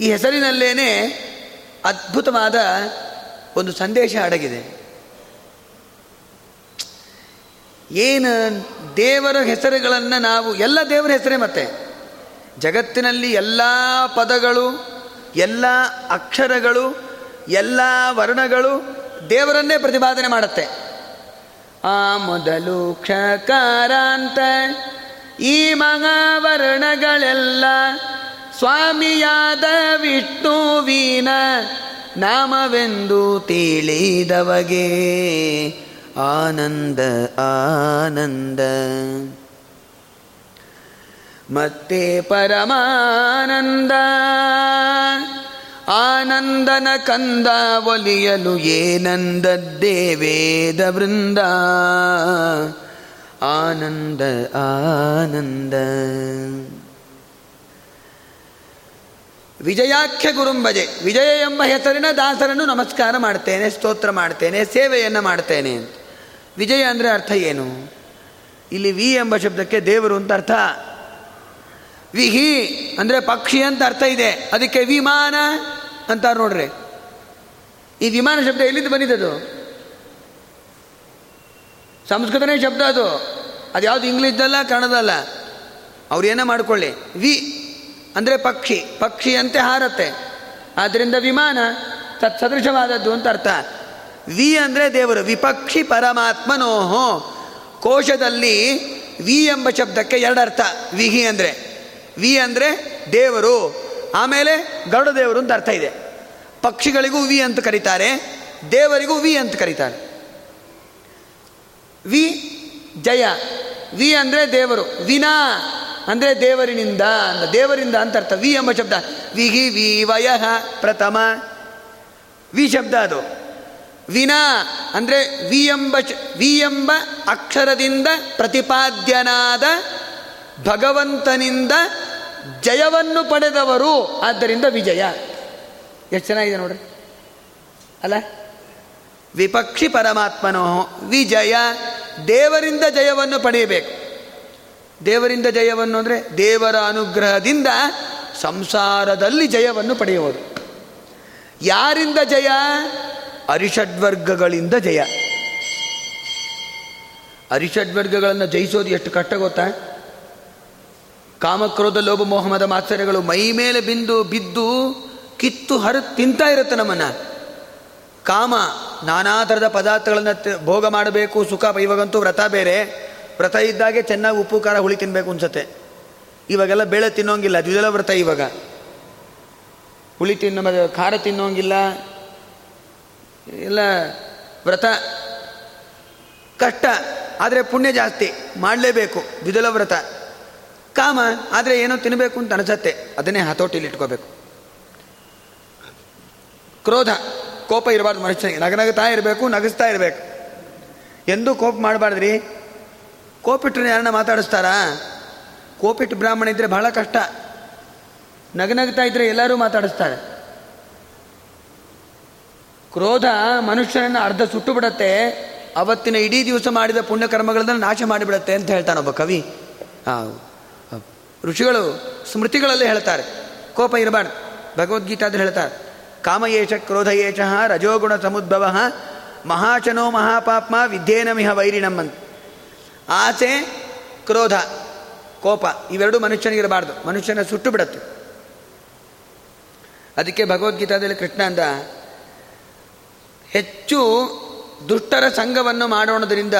A: ಈ ಹೆಸರಿನಲ್ಲೇನೆ ಅದ್ಭುತವಾದ ಒಂದು ಸಂದೇಶ ಅಡಗಿದೆ. ಏನು ದೇವರ ಹೆಸರುಗಳನ್ನು ನಾವು, ಎಲ್ಲ ದೇವರ ಹೆಸರೇ ಮತ್ತೆ. ಜಗತ್ತಿನಲ್ಲಿ ಎಲ್ಲ ಪದಗಳು, ಎಲ್ಲ ಅಕ್ಷರಗಳು, ಎಲ್ಲ ವರ್ಣಗಳು ದೇವರನ್ನೇ ಪ್ರತಿಪಾದನೆ ಮಾಡುತ್ತೆ. ಆ ಮೊದಲು ಕ್ಷಕಾರಾಂತ, ಈ ಮಹಾವರ್ಣಗಳೆಲ್ಲ ಸ್ವಾಮಿಯಾದ ವಿಷ್ಣುವಿನ ನಾಮವೆಂದು ತಿಳಿದವಗೆ ಆನಂದ ಆನಂದ. ಮತ್ತೆ ಪರಮಾನಂದ, ಆನಂದನ ಕಂದ ಒಲಿಯಲು ಏನಂದದ್ದೇ ವೇದ ವೃಂದ. ಆನಂದ ಆನಂದ. ವಿಜಯಾಖ್ಯ ಗುರುಂಬಜೆ ವಿಜಯ ಎಂಬ ಹೆಸರಿನ ದಾಸರನ್ನು ನಮಸ್ಕಾರ ಮಾಡ್ತೇನೆ, ಸ್ತೋತ್ರ ಮಾಡ್ತೇನೆ, ಸೇವೆಯನ್ನು ಮಾಡ್ತೇನೆ ವಿಜಯ ಅಂದರೆ ಅರ್ಥ ಏನು? ಇಲ್ಲಿ ವಿ ಎಂಬ ಶಬ್ದಕ್ಕೆ ದೇವರು ಅಂತ ಅರ್ಥ. ವಿಹಿ ಅಂದರೆ ಪಕ್ಷಿ ಅಂತ ಅರ್ಥ ಇದೆ. ಅದಕ್ಕೆ ವಿಮಾನ ಅಂತಾರೆ ನೋಡ್ರಿ. ಈ ವಿಮಾನ ಶಬ್ದ ಎಲ್ಲಿಂದ ಬಂದಿದ್ದದು? ಸಂಸ್ಕೃತನೇ ಶಬ್ದ ಅದು. ಅದು ಯಾವುದು ಇಂಗ್ಲೀಷ್ದಲ್ಲ ಕನ್ನಡದಲ್ಲ. ಅವ್ರು ಏನೇ ಮಾಡ್ಕೊಳ್ಳಿ? ವಿ ಅಂದರೆ ಪಕ್ಷಿ, ಪಕ್ಷಿಯಂತೆ ಹಾರತ್ತೆ. ಆದ್ದರಿಂದ ವಿಮಾನ ತತ್ಸದೃಶವಾದದ್ದು ಅಂತ ಅರ್ಥ. ವಿ ಅಂದರೆ ದೇವರು, ವಿಪಕ್ಷಿ ಪರಮಾತ್ಮನೋಹೋ. ಕೋಶದಲ್ಲಿ ವಿ ಎಂಬ ಶಬ್ದಕ್ಕೆ ಎರಡು ಅರ್ಥ ವಿಹಿ ಅಂದರೆ, ವಿ ಅಂದರೆ ದೇವರು, ಆಮೇಲೆ ಗರುಡ ದೇವರು ಅಂತ ಅರ್ಥ ಇದೆ. ಪಕ್ಷಿಗಳಿಗೂ ವಿ ಅಂತ ಕರೀತಾರೆ, ದೇವರಿಗೂ ವಿ ಅಂತ ಕರೀತಾರೆ. ವಿ ಜಯ, ವಿ ಅಂದರೆ ದೇವರು, ವಿನಾ. ಅಂದರೆ ದೇವರಿನಿಂದ ಅಂದ, ದೇವರಿಂದ ಅಂತ ಅರ್ಥ. ವಿ ಎಂಬ ಶಬ್ದ. ವಿಹಿ, ವಿ, ವಯ ಪ್ರಥಮ. ವಿ ಶಬ್ದ ಅದು. ವಿನಾ ಅಂದರೆ ವಿ ಎಂಬ ವಿ ಎಂಬ ಅಕ್ಷರದಿಂದ ಪ್ರತಿಪಾದ್ಯನಾದ ಭಗವಂತನಿಂದ ಜಯವನ್ನು ಪಡೆದವರು. ಆದ್ದರಿಂದ ವಿಜಯ. ಎಷ್ಟು ಚೆನ್ನಾಗಿದೆ ನೋಡ್ರಿ. ಅಲ್ಲ? ವಿಪಕ್ಷಿ ಪರಮಾತ್ಮನೋ, ವಿಜಯ. ದೇವರಿಂದ ಜಯವನ್ನು ಪಡೆಯಬೇಕು. ದೇವರಿಂದ ಜಯವನ್ನು ಅಂದರೆ ದೇವರ ಅನುಗ್ರಹದಿಂದ ಸಂಸಾರದಲ್ಲಿ ಜಯವನ್ನು ಪಡೆಯುವುದು ಯಾರಿಂದ ಜಯ? ಅರಿಷಡ್ವರ್ಗಗಳಿಂದ ಜಯ. ಅರಿಷಡ್ವರ್ಗಗಳನ್ನು ಜಯಿಸೋದು ಎಷ್ಟು ಕಷ್ಟ ಗೊತ್ತಾ? ಕಾಮಕ್ರೋಧ, ಲೋಭ, ಮೋಹಮದ ಮಾತ್ಸರ್ಯಗಳು ಮೈ ಮೇಲೆ ಬಿಂದು, ಬಿದ್ದು, ಕಿತ್ತು ಹರ ತಿಂತಾ ಇರುತ್ತೆ ನಮ್ಮನ್ನು. ಕಾಮ ನಾನಾ ಥರದ ಪದಾರ್ಥಗಳನ್ನು ಭೋಗ ಮಾಡಬೇಕು, ಸುಖ, ಇವಾಗಂತೂ ವ್ರತ ಬೇರೆ. ವ್ರತ ಇದ್ದಾಗೆ ಚೆನ್ನಾಗಿ ಉಪ್ಪು, ಖಾರ, ಹುಳಿ ತಿನ್ನಬೇಕು ಅನ್ಸತ್ತೆ. ಇವಾಗೆಲ್ಲ ಬೇಳೆ ತಿನ್ನೋಂಗಿಲ್ಲ, ದ್ವಿದಳ ವ್ರತ ಇವಾಗ. ಹುಳಿ ತಿನ್ನೋ ಖಾರ ತಿನ್ನೋಂಗಿಲ್ಲ. ಎಲ್ಲ ವ್ರತ ಕಷ್ಟ, ಆದರೆ ಪುಣ್ಯ ಜಾಸ್ತಿ. ಮಾಡಲೇಬೇಕು, ದ್ವಿದಳ ವ್ರತ. ಕಾಮ, ಆದರೆ ಏನೋ ತಿನ್ನಬೇಕು ಅಂತ ಅನಿಸತ್ತೆ. ಅದನ್ನೇ ಹತೋಟಿಲಿ ಇಟ್ಕೋಬೇಕು. ಕ್ರೋಧ, ಕೋಪ ಇರಬಾರ್ದು ಮನುಷ್ಯನಿಗೆ. ನಗನಗುತ್ತಾ ಇರಬೇಕು, ನಗಿಸ್ತಾ ಇರಬೇಕು. ಎಂದೂ ಕೋಪ ಮಾಡಬಾರ್ದ್ರಿ. ಕೋಪಿಟ್ಟರೆ ಯಾರನ್ನ ಮಾತಾಡಿಸ್ತಾರಾ? ಕೋಪಿಟ್ಟು ಬ್ರಾಹ್ಮಣ ಇದ್ದರೆ ಬಹಳ ಕಷ್ಟ. ನಗನಗ್ತಾ ಇದ್ದರೆ ಎಲ್ಲರೂ ಮಾತಾಡಿಸ್ತಾರೆ. ಕ್ರೋಧ ಮನುಷ್ಯನನ್ನು ಅರ್ಧ ಸುಟ್ಟು ಬಿಡತ್ತೆ ಅವತ್ತಿನ ಇಡೀ ದಿವಸ ಮಾಡಿದ ಪುಣ್ಯಕರ್ಮಗಳನ್ನ ನಾಶ ಮಾಡಿಬಿಡತ್ತೆ ಅಂತ ಹೇಳ್ತಾನೊಬ್ಬ ಕವಿ. ಋಷಿಗಳು ಸ್ಮೃತಿಗಳಲ್ಲಿ ಹೇಳ್ತಾರೆ. ಕೋಪ ಇರಬಾರ್ದು. ಭಗವದ್ಗೀತಾದ್ರೆ ಹೇಳ್ತಾರೆ. ಕಾಮಯೇಶ ಕ್ರೋಧ ಏಷಃ ರಜೋಗುಣ ಸಮುದ್ಭವ ಮಹಾಚನೋ ಮಹಾಪಾಪ್ಮ ವಿದ್ಯೇನಮಿಹ ವೈರಿಣಂ ಆಸೆ, ಕ್ರೋಧ, ಕೋಪ ಇವೆರಡು ಮನುಷ್ಯನಿಗಿರಬಾರ್ದು. ಮನುಷ್ಯನ ಸುಟ್ಟು ಬಿಡತ್ತೆ. ಅದಕ್ಕೆ ಭಗವದ್ಗೀತಾದಲ್ಲಿ ಕೃಷ್ಣ ಅಂದ, ಹೆಚ್ಚು ದುಷ್ಟರ ಸಂಘವನ್ನು ಮಾಡೋಣದ್ರಿಂದ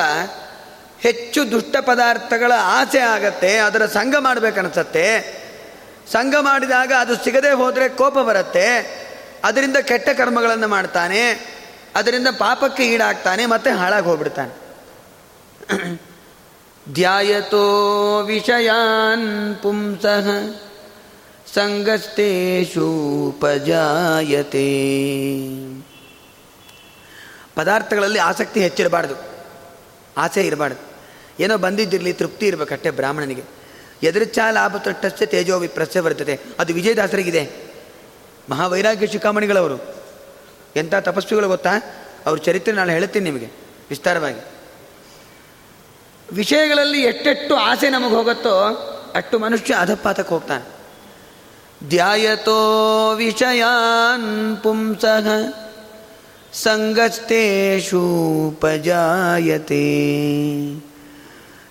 A: ಹೆಚ್ಚು ದುಷ್ಟ ಪದಾರ್ಥಗಳ ಆಸೆ ಆಗತ್ತೆ, ಅದರ ಸಂಘ ಮಾಡಬೇಕನ್ಸತ್ತೆ. ಸಂಘ ಮಾಡಿದಾಗ ಅದು ಸಿಗದೆ ಹೋದರೆ ಕೋಪ ಬರುತ್ತೆ. ಅದರಿಂದ ಕೆಟ್ಟ ಕರ್ಮಗಳನ್ನು ಮಾಡ್ತಾನೆ, ಅದರಿಂದ ಪಾಪಕ್ಕೆ ಈಡಾಗ್ತಾನೆ, ಮತ್ತೆ ಹಾಳಾಗಿ ಹೋಗ್ಬಿಡ್ತಾನೆ. ಧ್ಯಾಯತೋ ವಿಷಯಾನ್ ಪುಂಸಃ ಸಂಗಸ್ತೇಶೂಪಜಾಯತೆ ಪದಾರ್ಥಗಳಲ್ಲಿ ಆಸಕ್ತಿ ಹೆಚ್ಚಿರಬಾರ್ದು, ಆಸೆ ಇರಬಾರ್ದು. ಏನೋ ಬಂದಿದ್ದಿರಲಿ, ತೃಪ್ತಿ ಇರಬೇಕಷ್ಟೇ ಬ್ರಾಹ್ಮಣನಿಗೆ. ಎದುರುಚ್ಛಾ ಲಾಭ ತೊಟ್ಟಷ್ಟೇ ತೇಜೋ ವಿಪ್ರಸ್ಯ ಬರ್ತದೆ ಅದು ವಿಜಯದಾಸರಿಗಿದೆ. ಮಹಾವೈರಾಗ್ಯ ಶಿಖಾಮಣಿಗಳವರು. ಎಂಥ ತಪಸ್ವಿಗಳು ಗೊತ್ತಾ? ಅವ್ರ ಚರಿತ್ರೆ ನಾನು ಹೇಳ್ತೀನಿ ನಿಮಗೆ, ವಿಸ್ತಾರವಾಗಿ. ವಿಷಯಗಳಲ್ಲಿ ಎಷ್ಟೆಷ್ಟು ಆಸೆ ನಮಗೆ ಹೋಗುತ್ತೋ ಅಷ್ಟು ಮನುಷ್ಯ ಅಧಪಾತಕ್ಕೆ ಹೋಗ್ತಾನೆ. ಧ್ಯಾಯತೋ ವಿಷಯಾನ್ ಪುಂಸಃ ಸಂಗಸ್ತೇಷೂಪಜಾಯತೆ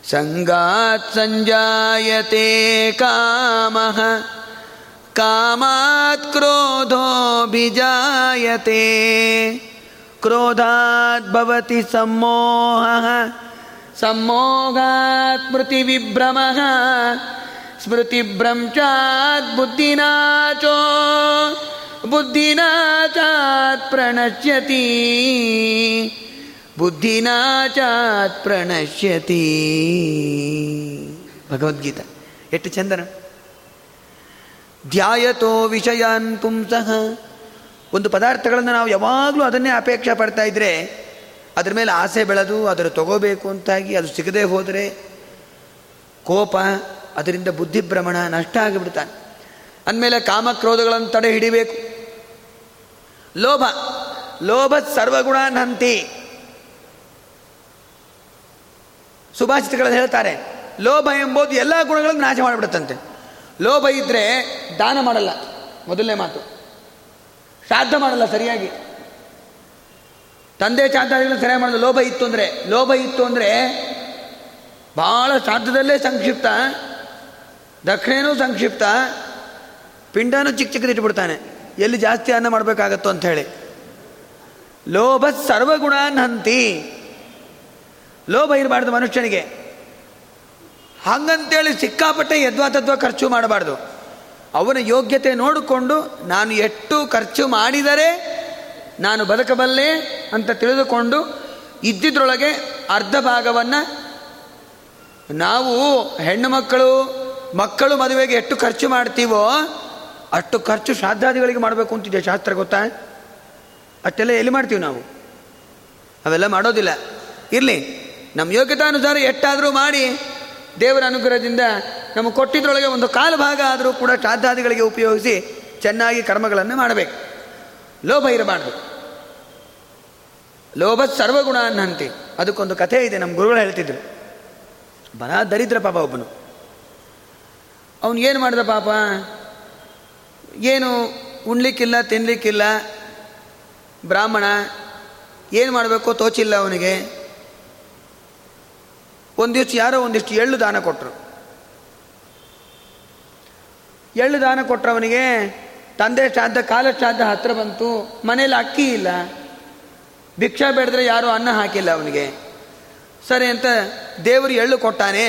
A: ಸಂಗಾತ್ ಸಂಜಾಯತೆ ಕಾಮಃ ಕಾಮಾತ್ ಕ್ರೋಧೋ ಬಿಜಾಯತೆ. ಕ್ರೋಧಾತ್ ಭವತಿ ಸಮೋಹ सम्मोहात् स्मृतिविभ्रमः स्मृतिभ्रंशात् बुद्धिनाचो बुद्धिनाचात् प्रणश्यति ಬುದ್ಧಿನಾಚಾತ್ ಪ್ರಣಶ್ಯತಿ ಭಗವದ್ಗೀತಾ ಎಷ್ಟು ಚಂದನ ಧ್ಯಾಯತೋ ವಿಷಯಾನ್ ಪುಂಸಃ ಒಂದು ಪದಾರ್ಥಗಳನ್ನು ನಾವು ಯಾವಾಗಲೂ ಅದನ್ನೇ ಅಪೇಕ್ಷೆ ಪಡ್ತಾ ಇದ್ದರೆ ಅದ್ರ ಮೇಲೆ ಆಸೆ ಬೆಳೆದು ಅದರ ತಗೋಬೇಕು ಅಂತಾಗಿ ಅದು ಸಿಗದೆ ಹೋದರೆ ಕೋಪ, ಅದರಿಂದ ಬುದ್ಧಿಭ್ರಮಣ ನಷ್ಟ ಆಗಿಬಿಡ್ತಾನೆ. ಅಂದಮೇಲೆ ಕಾಮಕ್ರೋಧಗಳನ್ನು ತಡೆ ಹಿಡಿಬೇಕು. ಲೋಭ ಲೋಭ ಸರ್ವಗುಣಾನಂತಿ. ಸುಭಾಷಿತಗಳನ್ನು ಹೇಳ್ತಾರೆ, ಲೋಭ ಎಂಬುದು ಎಲ್ಲ ಗುಣಗಳನ್ನು ನಾಶ ಮಾಡಿಬಿಡುತ್ತಂತೆ. ಲೋಭ ಇದ್ದರೆ ದಾನ ಮಾಡಲ್ಲ, ಮೊದಲನೇ ಮಾತು. ಶ್ರಾದ್ದ ಮಾಡಲ್ಲ ಸರಿಯಾಗಿ. ತಂದೆ ಚಾಂದಾದಿಗಳು ಸರಿಯಾಗಿ ಮಾಡೋದು ಲೋಭ ಇತ್ತು ಅಂದರೆ, ಲೋಭ ಇತ್ತು ಅಂದರೆ ಭಾಳ ಶ್ರಾದ್ದದಲ್ಲೇ ಸಂಕ್ಷಿಪ್ತ ದಕ್ಷಿಣೇನೂ ಸಂಕ್ಷಿಪ್ತ, ಪಿಂಡನೂ ಚಿಕ್ಕ ಚಿಕ್ಕದಿಟ್ಬಿಡ್ತಾನೆ ಎಲ್ಲಿ ಜಾಸ್ತಿ ಅನ್ನ ಮಾಡಬೇಕಾಗತ್ತೋ ಅಂತ ಹೇಳಿ. ಲೋಭ ಸರ್ವಗುಣಾನ್ ಹಂತಿ ಲೋಭ ಇರಬಾರ್ದು ಮನುಷ್ಯನಿಗೆ. ಹಾಗಂತೇಳಿ ಸಿಕ್ಕಾಪಟ್ಟೆ ಯದ್ವಾ ತದ್ವಾ ಖರ್ಚು ಮಾಡಬಾರ್ದು. ಅವನ ಯೋಗ್ಯತೆ ನೋಡಿಕೊಂಡು ನಾನು ಎಷ್ಟು ಖರ್ಚು ಮಾಡಿದರೆ ನಾನು ಬದುಕಬಲ್ಲೆ ಅಂತ ತಿಳಿದುಕೊಂಡು ಇದ್ದಿದ್ರೊಳಗೆ ಅರ್ಧ ಭಾಗವನ್ನು ನಾವು ಹೆಣ್ಣು ಮಕ್ಕಳು ಮಕ್ಕಳು ಮದುವೆಗೆ ಎಷ್ಟು ಖರ್ಚು ಮಾಡ್ತೀವೋ ಅಷ್ಟು ಖರ್ಚು ಶ್ರಾದ್ದಾದಿಗಳಿಗೆ ಮಾಡಬೇಕು ಅಂತಿದೆ ಶಾಸ್ತ್ರ ಗೊತ್ತಾ? ಅಷ್ಟೆಲ್ಲ ಎಲ್ಲಿ ಮಾಡ್ತೀವಿ ನಾವು? ಅವೆಲ್ಲ ಮಾಡೋದಿಲ್ಲ. ಇರಲಿ, ನಮ್ಮ ಯೋಗ್ಯತಾನುಸಾರ ಎಷ್ಟಾದರೂ ಮಾಡಿ ದೇವರ ಅನುಗ್ರಹದಿಂದ ನಮಗೆ ಕೊಟ್ಟಿದ್ರೊಳಗೆ ಒಂದು ಕಾಲು ಭಾಗ ಆದರೂ ಕೂಡ ಶ್ರಾದ್ದಾದಿಗಳಿಗೆ ಉಪಯೋಗಿಸಿ ಚೆನ್ನಾಗಿ ಕರ್ಮಗಳನ್ನು ಮಾಡಬೇಕು. ಲೋಭ ಇರಬಾರ್ದು. ಲೋಭ ಸರ್ವಗುಣ ಅನ್ನಂತೆ. ಅದಕ್ಕೊಂದು ಕಥೆ ಇದೆ, ನಮ್ಮ ಗುರುಗಳು ಹೇಳ್ತಿದ್ರು. ಬರ ದರಿದ್ರ ಪಾಪ ಒಬ್ಬನು. ಅವನು ಏನು ಮಾಡಿದ ಪಾಪ? ಏನು ಉಣ್ಲಿಕ್ಕಿಲ್ಲ ತಿನ್ನಲಿಕ್ಕಿಲ್ಲ ಬ್ರಾಹ್ಮಣ, ಏನು ಮಾಡಬೇಕು ತೋಚಿಲ್ಲ ಅವನಿಗೆ. ಒಂದಿಷ್ಟು ಯಾರೋ ಒಂದಿಷ್ಟು ಎಳ್ಳು ದಾನ ಕೊಟ್ಟರು ಎಳ್ಳು ದಾನ ಕೊಟ್ಟರು ಅವನಿಗೆ ತಂದೆ ಶ್ರಾದ್ದ ಕಾಲ ಶ್ರಾದ್ದ ಹತ್ರ ಬಂತು, ಮನೇಲಿ ಅಕ್ಕಿ ಇಲ್ಲ. ಭಿಕ್ಷಾ ಬೇಡಿದ್ರೆ ಯಾರೂ ಅನ್ನ ಹಾಕಿಲ್ಲ ಅವನಿಗೆ. ಸರಿ ಅಂತ ದೇವರು ಎಳ್ಳು ಕೊಟ್ಟಾನೆ,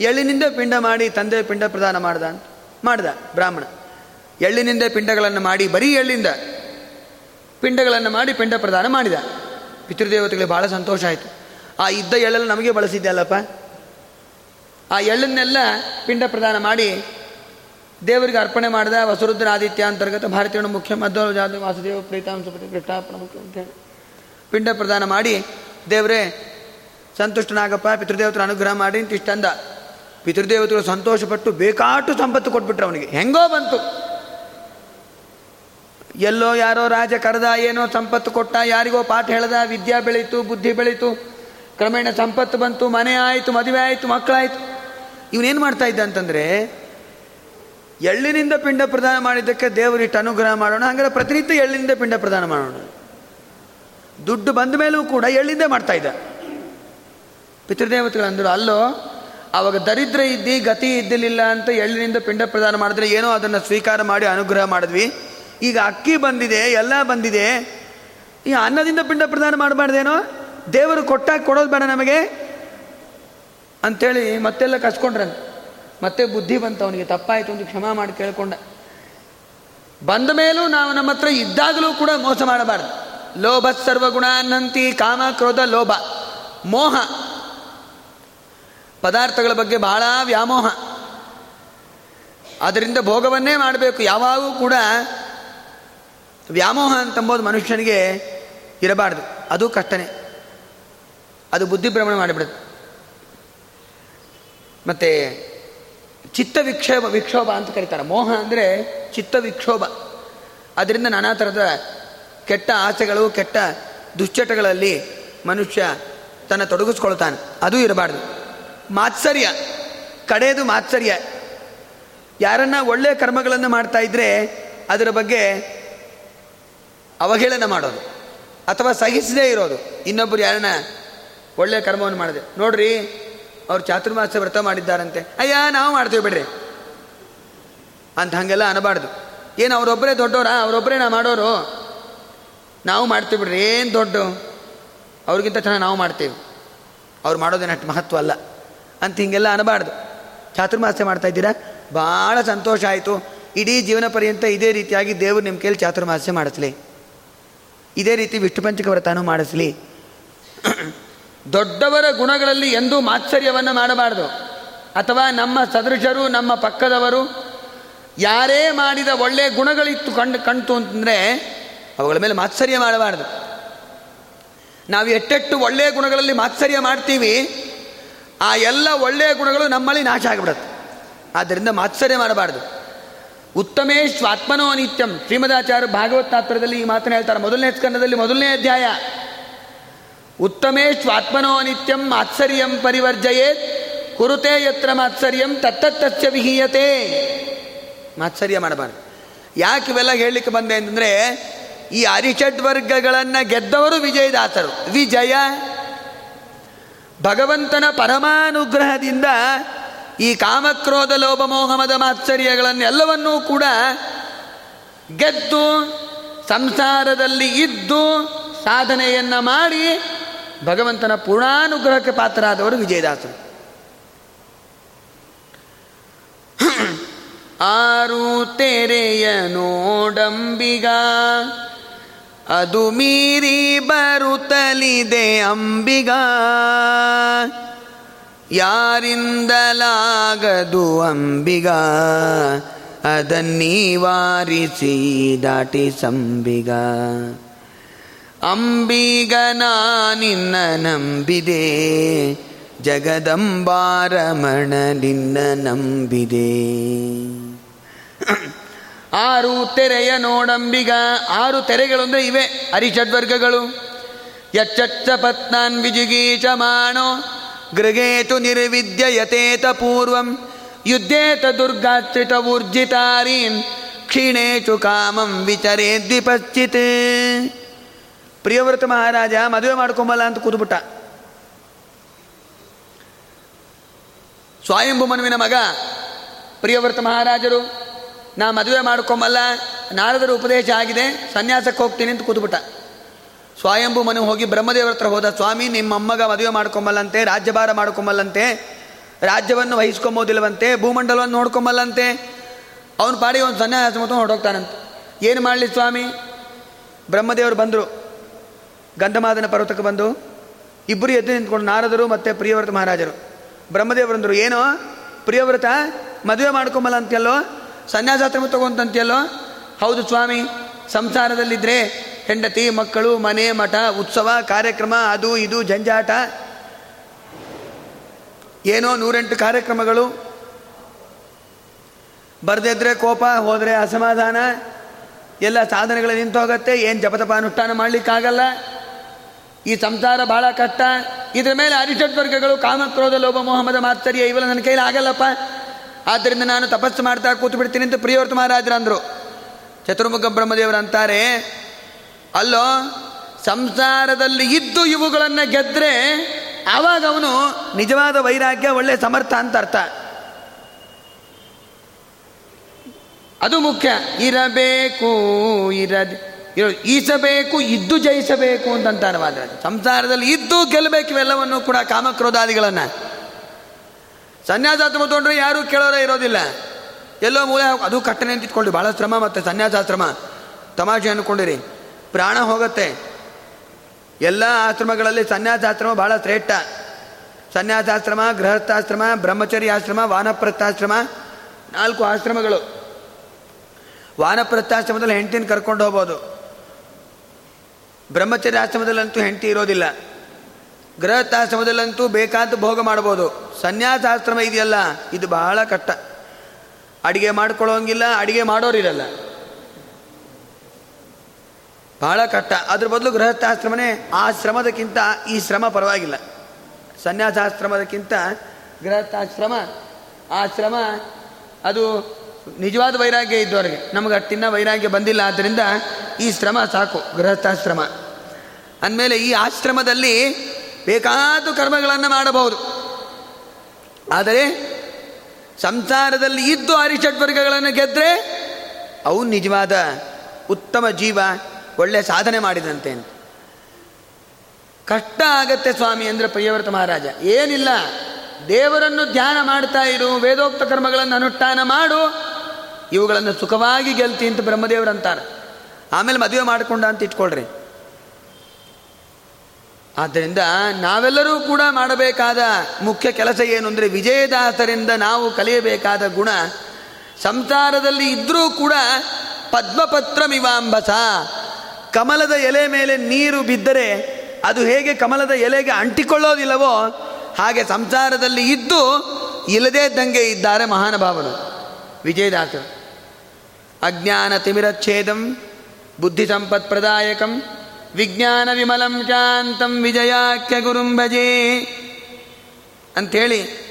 A: ಎಳ್ಳಿನಿಂದ ಪಿಂಡ ಮಾಡಿ ತಂದೆ ಪಿಂಡ ಪ್ರದಾನ ಮಾಡ್ದ ಮಾಡ್ದ ಬ್ರಾಹ್ಮಣ. ಎಳ್ಳಿನಿಂದ ಪಿಂಡಗಳನ್ನು ಮಾಡಿ ಬರೀ ಎಳ್ಳಿಂದ ಪಿಂಡಗಳನ್ನು ಮಾಡಿ ಪಿಂಡ ಪ್ರದಾನ ಮಾಡಿದ. ಪಿತೃದೇವತೆಗಳಿಗೆ ಭಾಳ ಸಂತೋಷ ಆಯಿತು. ಆ ಇದ್ದ ಎಳ್ಳಲ್ಲಿ ನಮಗೆ ಬಳಸಿದ್ದೆ ಅಲ್ಲಪ್ಪ. ಆ ಎಳ್ಳನ್ನೆಲ್ಲ ಪಿಂಡ ಪ್ರದಾನ ಮಾಡಿ ದೇವರಿಗೆ ಅರ್ಪಣೆ ಮಾಡಿದ. ವಸುರುದ್ರ ಆದಿತ್ಯ ಅಂತರ್ಗತ ಭಾರತೀಯ ಮುಖ್ಯ ಮಧ್ವ ವಾಸುದೇವ ಪ್ರೀತಾಂಶಪತಿ ಕೃಷ್ಣಾಪಣ ಮುಖ್ಯ ಅಂತ ಹೇಳಿ. ಪಿಂಡ ಪ್ರದಾನ ಮಾಡಿ, ದೇವರೇ, ಸಂತುಷ್ಟನಾಗಪ್ಪ ಪಿತೃದೇವತರ ಅನುಗ್ರಹ ಮಾಡಿ ಅಂತ ಇಷ್ಟಂದ. ಪಿತೃದೇವತರು ಸಂತೋಷಪಟ್ಟು ಬೇಕಾಟು ಸಂಪತ್ತು ಕೊಟ್ಬಿಟ್ರೆ ಅವನಿಗೆ. ಹೆಂಗೋ ಬಂತು. ಎಲ್ಲೋ ಯಾರೋ ರಾಜ ಕರೆದ, ಏನೋ ಸಂಪತ್ತು ಕೊಟ್ಟ, ಯಾರಿಗೋ ಪಾಠ ಹೇಳ್ದ, ವಿದ್ಯಾ ಬೆಳೀತು, ಬುದ್ಧಿ ಬೆಳೀತು, ಕ್ರಮೇಣ ಸಂಪತ್ತು ಬಂತು, ಮನೆ ಆಯಿತು, ಮದುವೆ ಆಯಿತು, ಮಕ್ಕಳಾಯಿತು. ಇವನೇನು ಮಾಡ್ತಾ ಇದ್ದ ಅಂತಂದರೆ, ಎಳ್ಳಿನಿಂದ ಪಿಂಡ ಪ್ರದಾನ ಮಾಡಿದ್ದಕ್ಕೆ ದೇವರಿಟ್ಟು ಅನುಗ್ರಹ ಮಾಡೋಣ, ಹಂಗಾರೆ ಪ್ರತಿನಿತ್ಯ ಎಳ್ಳಿನಿಂದ ಪಿಂಡ ಪ್ರದಾನ ಮಾಡೋಣ. ದುಡ್ಡು ಬಂದ ಮೇಲೂ ಕೂಡ ಎಳ್ಳಿಂದ ಮಾಡ್ತಾ ಇದ್ದ. ಪಿತೃದೇವತೆಗಳು ಅಂದರು ಅಲ್ಲೋ, ಅವಾಗ ದರಿದ್ರ ಇದ್ದಿ, ಗತಿ ಇದ್ದಿಲಿಲ್ಲ ಅಂತ ಎಳ್ಳಿನಿಂದ ಪಿಂಡ ಪ್ರದಾನ ಮಾಡಿದ್ರೆ ಏನೋ ಅದನ್ನು ಸ್ವೀಕಾರ ಮಾಡಿ ಅನುಗ್ರಹ ಮಾಡಿದ್ವಿ. ಈಗ ಅಕ್ಕಿ ಬಂದಿದೆ, ಎಲ್ಲ ಬಂದಿದೆ. ಈ ಅನ್ನದಿಂದ ಪಿಂಡ ಪ್ರದಾನ ಮಾಡಬಾರ್ದೇನೋ? ದೇವರು ಕೊಟ್ಟಾಗ ಕೊಡೋದು ಬೇಡ ನಮಗೆ. ಅಂಥೇಳಿ ಮತ್ತೆಲ್ಲ ಕಸ್ಕೊಂಡ್ರೆ ಮತ್ತೆ ಬುದ್ಧಿ ಬಂತು ಅವನಿಗೆ, ತಪ್ಪಾಯಿತು ಒಂದು ಕ್ಷಮಾ ಮಾಡಿ ಕೇಳ್ಕೊಂಡ. ಬಂದ ಮೇಲೂ ನಾವು ನಮ್ಮ ಹತ್ರ ಇದ್ದಾಗಲೂ ಕೂಡ ಮೋಸ ಮಾಡಬಾರ್ದು. ಲೋಭ ಸರ್ವಗುಣ ಅನ್ನಂತಿ, ಕಾಮ, ಕ್ರೋಧ, ಲೋಭ. ಮೋಹ. ಪದಾರ್ಥಗಳ ಬಗ್ಗೆ ಬಹಳ ವ್ಯಾಮೋಹ. ಅದರಿಂದ ಭೋಗವನ್ನೇ ಮಾಡಬೇಕು. ಯಾವಾಗೂ ಕೂಡ ವ್ಯಾಮೋಹ ಅಂತಂಬೋದು ಮನುಷ್ಯನಿಗೆ ಇರಬಾರ್ದು. ಅದು ಕಷ್ಟನೇ. ಅದು ಬುದ್ಧಿಭ್ರಮಣ ಮಾಡಿಬಿಡುತ್ತೆ. ಮತ್ತು ಚಿತ್ತ ವಿಕ್ಷೋಭ ವಿಕ್ಷೋಭ ಅಂತ ಕರೀತಾರೆ. ಮೋಹ ಅಂದರೆ ಚಿತ್ತ ವಿಕ್ಷೋಭ. ಅದರಿಂದ ನಾನಾ ಥರದ ಕೆಟ್ಟ ಆಸೆಗಳು, ಕೆಟ್ಟ ದುಶ್ಚಟಗಳಲ್ಲಿ ಮನುಷ್ಯ ತನ್ನ ತೊಡಗಿಸ್ಕೊಳ್ತಾನೆ. ಅದು ಇರಬಾರ್ದು. ಮಾತ್ಸರ್ಯ ಕಡೆಯದು ಮಾತ್ಸರ್ಯ. ಯಾರನ್ನ ಒಳ್ಳೆಯ ಕರ್ಮಗಳನ್ನು ಮಾಡ್ತಾ ಇದ್ರೆ ಅದರ ಬಗ್ಗೆ ಅವಹೇಳನ ಮಾಡೋದು ಅಥವಾ ಸಹಿಸದೇ ಇರೋದು. ಇನ್ನೊಬ್ಬರು ಯಾರನ್ನ ಒಳ್ಳೆಯ ಕರ್ಮವನ್ನು ಮಾಡಿದೆ ನೋಡ್ರಿ, ಅವ್ರು ಚಾತುರ್ಮಾಸ ವ್ರತ ಮಾಡಿದ್ದಾರಂತೆ. ಅಯ್ಯ, ನಾವು ಮಾಡ್ತೀವಿ ಬಿಡ್ರಿ. ಅಂತ ಹಾಗೆಲ್ಲ ಅನ್ನಬಾರ್ದು ಏನು ಅವರೊಬ್ಬರೇ ದೊಡ್ಡವರಾ ಅವರೊಬ್ಬರೇ ನಾ ಮಾಡೋರು. ನಾವು ಮಾಡ್ತೀವಿ ಬಿಡ್ರಿ, ಏನು ದೊಡ್ಡ? ಅವ್ರಿಗಿಂತ ಚೆನ್ನಾಗಿ ನಾವು ಮಾಡ್ತೀವಿ. ಅವ್ರು ಮಾಡೋದೇನಷ್ಟು ಮಹತ್ವ ಅಲ್ಲ. ಅಂತ ಹೀಗೆಲ್ಲ ಅನ್ನಬಾರ್ದು ಚಾತುರ್ಮಾಸ್ಯ ಮಾಡ್ತಾ ಇದ್ದೀರಾ? ಭಾಳ ಸಂತೋಷ ಆಯಿತು. ಇಡೀ ಜೀವನ ಪರ್ಯಂತ ಇದೇ ರೀತಿಯಾಗಿ ದೇವರು ನಿಮ್ಮ ಕೈಲಿ ಚಾತುರ್ಮಾಸ್ಯ ಮಾಡಿಸ್ಲಿ. ಇದೇ ರೀತಿ ವಿಷ್ಣು ಪಂಚಕ ವ್ರತನೂ ಮಾಡಿಸ್ಲಿ. ದೊಡ್ಡವರ ಗುಣಗಳಲ್ಲಿ ಎಂದೂ ಮಾತ್ಸರ್ಯವನ್ನು ಮಾಡಬಾರ್ದು. ಅಥವಾ ನಮ್ಮ ಸದೃಶರು, ನಮ್ಮ ಪಕ್ಕದವರು, ಯಾರೇ ಮಾಡಿದ ಒಳ್ಳೆಯ ಗುಣಗಳಿತ್ತು ಕಂಡು ಕಣ್ತು ಅಂತಂದರೆ ಅವುಗಳ ಮೇಲೆ ಮಾತ್ಸರ್ಯ ಮಾಡಬಾರದು. ನಾವು ಎಟ್ಟೆಟ್ಟು ಒಳ್ಳೆಯ ಗುಣಗಳಲ್ಲಿ ಮಾತ್ಸರ್ಯ ಮಾಡ್ತೀವಿ, ಆ ಎಲ್ಲ ಒಳ್ಳೆಯ ಗುಣಗಳು ನಮ್ಮಲ್ಲಿ ನಾಶ ಆಗಿಬಿಡುತ್ತೆ. ಆದ್ದರಿಂದ ಮಾತ್ಸರ್ಯ ಮಾಡಬಾರ್ದು. ಉತ್ತಮೇ ಸ್ವಾತ್ಮನೋ ನಿತ್ಯಂ ಶ್ರೀಮದಾಚಾರ್ಯ ಭಾಗವತಾತ್ರದಲ್ಲಿ ಈ ಮಾತನ್ನು ಹೇಳ್ತಾರೆ. ಮೊದಲನೇ ಸ್ಕಂದದಲ್ಲಿ ಮೊದಲನೇ ಅಧ್ಯಾಯ. ಉತ್ತಮೇ ಸ್ವಾತ್ಮನೋ ನಿತ್ಯಂ ಮಾತ್ಸರ್ಯಂ ಪರಿವರ್ಜಯೇತ್. ಕುರುತೆ ಯತ್ರ ಮಾತ್ಸರ್ಯಂ ತತ್ತತ್ತಸ್ಯ ವಿಹೀಯತೆ. ಮಾತ್ಸರ್ಯ ಮಾಡಬಾರ್ದು. ಯಾಕೆ ಇವೆಲ್ಲ ಹೇಳಲಿಕ್ಕೆ ಬಂದೆ ಅಂತಂದರೆ ಈ ಅರಿಷಡ್ ವರ್ಗಗಳನ್ನು ಗೆದ್ದವರು ವಿಜಯದಾಸರು. ವಿಜಯ ಭಗವಂತನ ಪರಮಾನುಗ್ರಹದಿಂದ ಈ ಕಾಮಕ್ರೋಧ ಲೋಭಮೋಹಮದ ಮಾತ್ಸರ್ಯಗಳನ್ನೆಲ್ಲವನ್ನೂ ಕೂಡ ಗೆದ್ದು ಸಂಸಾರದಲ್ಲಿ ಇದ್ದು ಸಾಧನೆಯನ್ನು ಮಾಡಿ ಭಗವಂತನ ಪೂರ್ಣಾನುಗ್ರಹಕ್ಕೆ ಪಾತ್ರರಾದವರು ವಿಜಯದಾಸರು. ಆರು ತೆರೆಯ ನೋಡಂಬಿಗ ಅದು ಮೀರಿ ಬರುತ್ತಲಿದೆ ಅಂಬಿಗ. ಯಾರಿಂದಲಾಗದು ಅಂಬಿಗ? ಅದನ್ನೀವಾರಿಸಿ ದಾಟಿ ಸಂಬಿಗ. ಅಂಬಿಗ ನಿನ್ನ ನಂಬಿದೆ, ಜಗದಂಬಾರಮಣ ನಿನ್ನ ನಂಬಿದೆ. ಆರು ತೆರೆಯ ನೋಡಂಬಿಗ, ಆರು ತೆರೆಗಳು ಅಂದರೆ ಇವೆ ಹರಿಷಡ್ವರ್ಗಗಳು ಯಚ್ಚ ಪತ್ನಾನ್ ವಿಜಿಗೀಚಮಾಣೋ ಗೃಗೇತು ನಿರ್ವಿದ್ಯಯತೇತ ಪೂರ್ವಂ, ಯುದ್ಧೇತ ದುರ್ಗಾತ್ರಿತ ಊರ್ಜಿತಾರೀನ್, ಕ್ಷೀಣೇಚು ಕಾಮಂ ವಿಚರೇ ದ್ವಿಪಶ್ಚಿತ್. ಪ್ರಿಯವ್ರತ ಮಹಾರಾಜ, ಮದುವೆ ಮಾಡ್ಕೊಂಬಲ್ಲ ಅಂತ ಕೂತ್ಬಿಟ್ಟ. ಸ್ವಾಯಂಭು ಮನುವಿನ ಮಗ ಪ್ರಿಯವ್ರತ ಮಹಾರಾಜರು ನಾ ಮದುವೆ ಮಾಡ್ಕೊಂಬಲ್ಲ, ನಾರದರ ಉಪದೇಶ ಆಗಿದೆ, ಸನ್ಯಾಸಕ್ಕೆ ಹೋಗ್ತೀನಿ ಅಂತ ಕೂತ್ಬಿಟ್ಟ. ಸ್ವಯಂಭು ಮನು ಹೋಗಿ ಬ್ರಹ್ಮದೇವರ ಹತ್ರ ಹೋದ, ಸ್ವಾಮಿ, ನಿಮ್ಮ ಅಮ್ಮಗ ಮದುವೆ ಮಾಡ್ಕೊಂಬಲ್ಲಂತೆ, ರಾಜ್ಯಭಾರ ಮಾಡ್ಕೊಂಬಲ್ಲಂತೆ, ರಾಜ್ಯವನ್ನು ವಹಿಸ್ಕೊಂಬೋದಿಲ್ಲವಂತೆ, ಭೂಮಂಡಲವನ್ನು ನೋಡ್ಕೊಂಬಲ್ಲಂತೆ, ಅವನು ಪಾಡಿ ಒಂದು ಸನ್ಯಾಸ ಮತ್ತು ಹೊರಟೋಗ್ತಾನಂತೆ. ಏನು ಮಾಡಲಿ ಸ್ವಾಮಿ? ಬ್ರಹ್ಮದೇವರು ಬಂದರು. ಗಂಧಮಾದನ ಪರ್ವತಕ್ಕೆ ಬಂದು, ಇಬ್ಬರು ಎದ್ದು ನಿಂತ್ಕೊಂಡು ನಾರದರು ಮತ್ತು ಪ್ರಿಯವ್ರತ ಮಹಾರಾಜರು. ಬ್ರಹ್ಮದೇವರಂದರು ಏನೋ, ಪ್ರಿಯವ್ರತ, ಮದುವೆ ಮಾಡ್ಕೊಂಬಲ್ಲ ಅಂತೆಲ್ಲೋ ಸನ್ಯಾಸಾಶ್ರಮ ತಗೊಂತಂತೆಯಲ್ಲೋ? ಹೌದು ಸ್ವಾಮಿ ಸಂಸಾರದಲ್ಲಿದ್ದರೆ ಹೆಂಡತಿ, ಮಕ್ಕಳು, ಮನೆ, ಮಠ, ಉತ್ಸವ, ಕಾರ್ಯಕ್ರಮ, ಅದು ಇದು, ಜಂಜಾಟ. ಏನೋ ನೂರೆಂಟು ಕಾರ್ಯಕ್ರಮಗಳು. ಬರ್ದಿದ್ರೆ ಕೋಪ, ಹೋದರೆ ಅಸಮಾಧಾನ. ಎಲ್ಲ ಸಾಧನೆಗಳು ನಿಂತು ಹೋಗುತ್ತೆ ಏನು ಜಪತಪ ಅನುಷ್ಠಾನ ಮಾಡಲಿಕ್ಕಾಗಲ್ಲ. ಈ ಸಂಸಾರ ಬಹಳ ಕಷ್ಟ. ಇದ್ರ ಮೇಲೆ ಅರಿಷಡ್ ವರ್ಗಗಳು ಕಾಮಕ್ರೋಧ, ಲೋಭ ಮೊಹಮ್ಮದ ಮಾತ್ಸರ್ಯ ಇವೆಲ್ಲ ನನ್ನ ಕೈಲಿ ಆಗಲ್ಲಪ್ಪ. ಆದ್ದರಿಂದ ನಾನು ತಪಸ್ಸು ಮಾಡ್ತಾ ಕೂತು ಬಿಡ್ತೀನಿ ಅಂತ ಪ್ರಿಯವರ್ತ ಮಹಾರಾಜರಂದರು. ಚತುರ್ಮುಖ ಬ್ರಹ್ಮದೇವರು ಅಂತಾರೆ, ಅಲ್ಲೋ, ಸಂಸಾರದಲ್ಲಿ ಇದ್ದು ಇವುಗಳನ್ನು ಗೆದ್ರೆ ಆವಾಗ ಅವನು ನಿಜವಾದ ವೈರಾಗ್ಯ, ಒಳ್ಳೆ ಸಮರ್ಥ ಅಂತ ಅರ್ಥ. ಅದು ಮುಖ್ಯ. ಇರಬೇಕು, ಇರದೆ ಈಸಬೇಕು, ಇದ್ದು ಜಯಿಸಬೇಕು ಅಂತಂತಾರೆ ಮಾತ್ರ ಸಂಸಾರದಲ್ಲಿ ಇದ್ದು ಗೆಲ್ಲಬೇಕು ಇವೆಲ್ಲವನ್ನು ಕೂಡ ಕಾಮಕ್ರೋಧಾದಿಗಳನ್ನು. ಸನ್ಯಾಸಾಶ್ರಮ ತೊಗೊಂಡ್ರೆ ಯಾರೂ ಕೇಳೋರೇ ಇರೋದಿಲ್ಲ. ಎಲ್ಲೋ ಮೂಲೆ ಅದು ಕಟ್ಟನೆ ಅಂತಿಟ್ಕೊಳ್ಳಿ ಭಾಳ ಶ್ರಮ ಮತ್ತು ಸನ್ಯಾಸಾಶ್ರಮ. ತಮಾಷೆ ಅಂದ್ಕೊಂಡಿರಿ ಪ್ರಾಣ ಹೋಗುತ್ತೆ. ಎಲ್ಲ ಆಶ್ರಮಗಳಲ್ಲಿ ಸನ್ಯಾಸಾಶ್ರಮ ಭಾಳ ಶ್ರೇಷ್ಠ. ಸನ್ಯಾಸಾಶ್ರಮ, ಗೃಹಸ್ಥಾಶ್ರಮ ಬ್ರಹ್ಮಚರ್ಯ ಆಶ್ರಮ, ವಾನಪ್ರಸ್ಥಾಶ್ರಮ, ನಾಲ್ಕು ಆಶ್ರಮಗಳು. ವಾನಪ್ರಸ್ಥಾಶ್ರಮದಲ್ಲಿ ಹೆಂಡತಿನ ಕರ್ಕೊಂಡು ಹೋಗ್ಬೋದು. ಬ್ರಹ್ಮಚರ್ಯ ಆಶ್ರಮದಲ್ಲಂತೂ ಹೆಂಡತಿ ಇರೋದಿಲ್ಲ. ಗೃಹಸ್ಥಾಶ್ರಮದಲ್ಲಂತೂ ಬೇಕಾದ ಭೋಗ ಮಾಡ್ಬೋದು. ಸನ್ಯಾಸಾಶ್ರಮ ಇದೆಯಲ್ಲ, ಇದು ಬಹಳ ಕಷ್ಟ. ಅಡಿಗೆ ಮಾಡ್ಕೊಳ್ಳೋಂಗಿಲ್ಲ, ಅಡಿಗೆ ಮಾಡೋರಿರಲ್ಲ. ಬಹಳ ಕಷ್ಟ. ಅದ್ರ ಬದಲು ಗೃಹಸ್ಥಾಶ್ರಮನೇ ಆ ಶ್ರಮದಕ್ಕಿಂತ ಈ ಶ್ರಮ ಪರವಾಗಿಲ್ಲ. ಸನ್ಯಾಸಾಶ್ರಮದಕ್ಕಿಂತ ಗೃಹಸ್ಥಾಶ್ರಮ ಆ ಶ್ರಮ ಅದು ನಿಜವಾದ ವೈರಾಗ್ಯ ಇದ್ದವರಿಗೆ ನಮಗೆ ಅಟ್ಟಿನ ವೈರಾಗ್ಯ ಬಂದಿಲ್ಲ ಆದ್ದರಿಂದ ಈ ಶ್ರಮ ಸಾಕು, ಗೃಹಸ್ಥಾಶ್ರಮ. ಅಂದಮೇಲೆ ಈ ಆಶ್ರಮದಲ್ಲಿ ಬೇಕಾದ ಕರ್ಮಗಳನ್ನು ಮಾಡಬಹುದು. ಆದರೆ ಸಂಸಾರದಲ್ಲಿ ಇದ್ದು ವರ್ಗಗಳನ್ನು ಗೆದ್ದರೆ ಅವು ನಿಜವಾದ ಉತ್ತಮ ಜೀವ, ಒಳ್ಳೆ ಸಾಧನೆ ಮಾಡಿದಂತೆ ಕಷ್ಟ ಆಗತ್ತೆ ಸ್ವಾಮಿ ಅಂದರೆ ಪ್ರಿಯವ್ರತ ಮಹಾರಾಜ. ಏನಿಲ್ಲ, ದೇವರನ್ನು ಧ್ಯಾನ ಮಾಡ್ತಾ ಇರು, ವೇದೋಕ್ತ ಕರ್ಮಗಳನ್ನು ಅನುಷ್ಠಾನ ಮಾಡು, ಇವುಗಳನ್ನು ಸುಖವಾಗಿ ಗೆಲ್ತಿ ಅಂತ ಬ್ರಹ್ಮದೇವರು ಅಂತಾರೆ. ಆಮೇಲೆ ಮದುವೆ ಮಾಡಿಕೊಂಡ ಅಂತ ಇಟ್ಕೊಳ್ರಿ. ಆದ್ದರಿಂದ ನಾವೆಲ್ಲರೂ ಕೂಡ ಮಾಡಬೇಕಾದ ಮುಖ್ಯ ಕೆಲಸ ಏನು ಅಂದರೆ ವಿಜಯದಾಸರಿಂದ ನಾವು ಕಲಿಯಬೇಕಾದ ಗುಣ ಸಂಸಾರದಲ್ಲಿ ಇದ್ದರೂ ಕೂಡ ಪದ್ಮಪತ್ರ ಮಿವಾಂಬಸ ಕಮಲದ ಎಲೆ ಮೇಲೆ ನೀರು ಬಿದ್ದರೆ ಅದು ಹೇಗೆ ಕಮಲದ ಎಲೆಗೆ ಅಂಟಿಕೊಳ್ಳೋದಿಲ್ಲವೋ ಹಾಗೆ ಸಂಸಾರದಲ್ಲಿ ಇದ್ದು ಇಲ್ಲದೇ ದಂಗೆ ಇದ್ದಾರೆ ಮಹಾನುಭಾವನು ವಿಜಯದಾಸರು. ಅಜ್ಞಾನ ತಿಮಿರಚ್ಛೇದಂ ಬುದ್ಧಿ ಸಂಪತ್ ವಿಜ್ಞಾನ ವಿಮಲಂ ಶಾಂತಂ ವಿಜಯಾಖ್ಯ ಗುರುಂ ಭಜೆ. ಅಂಥೇಳಿ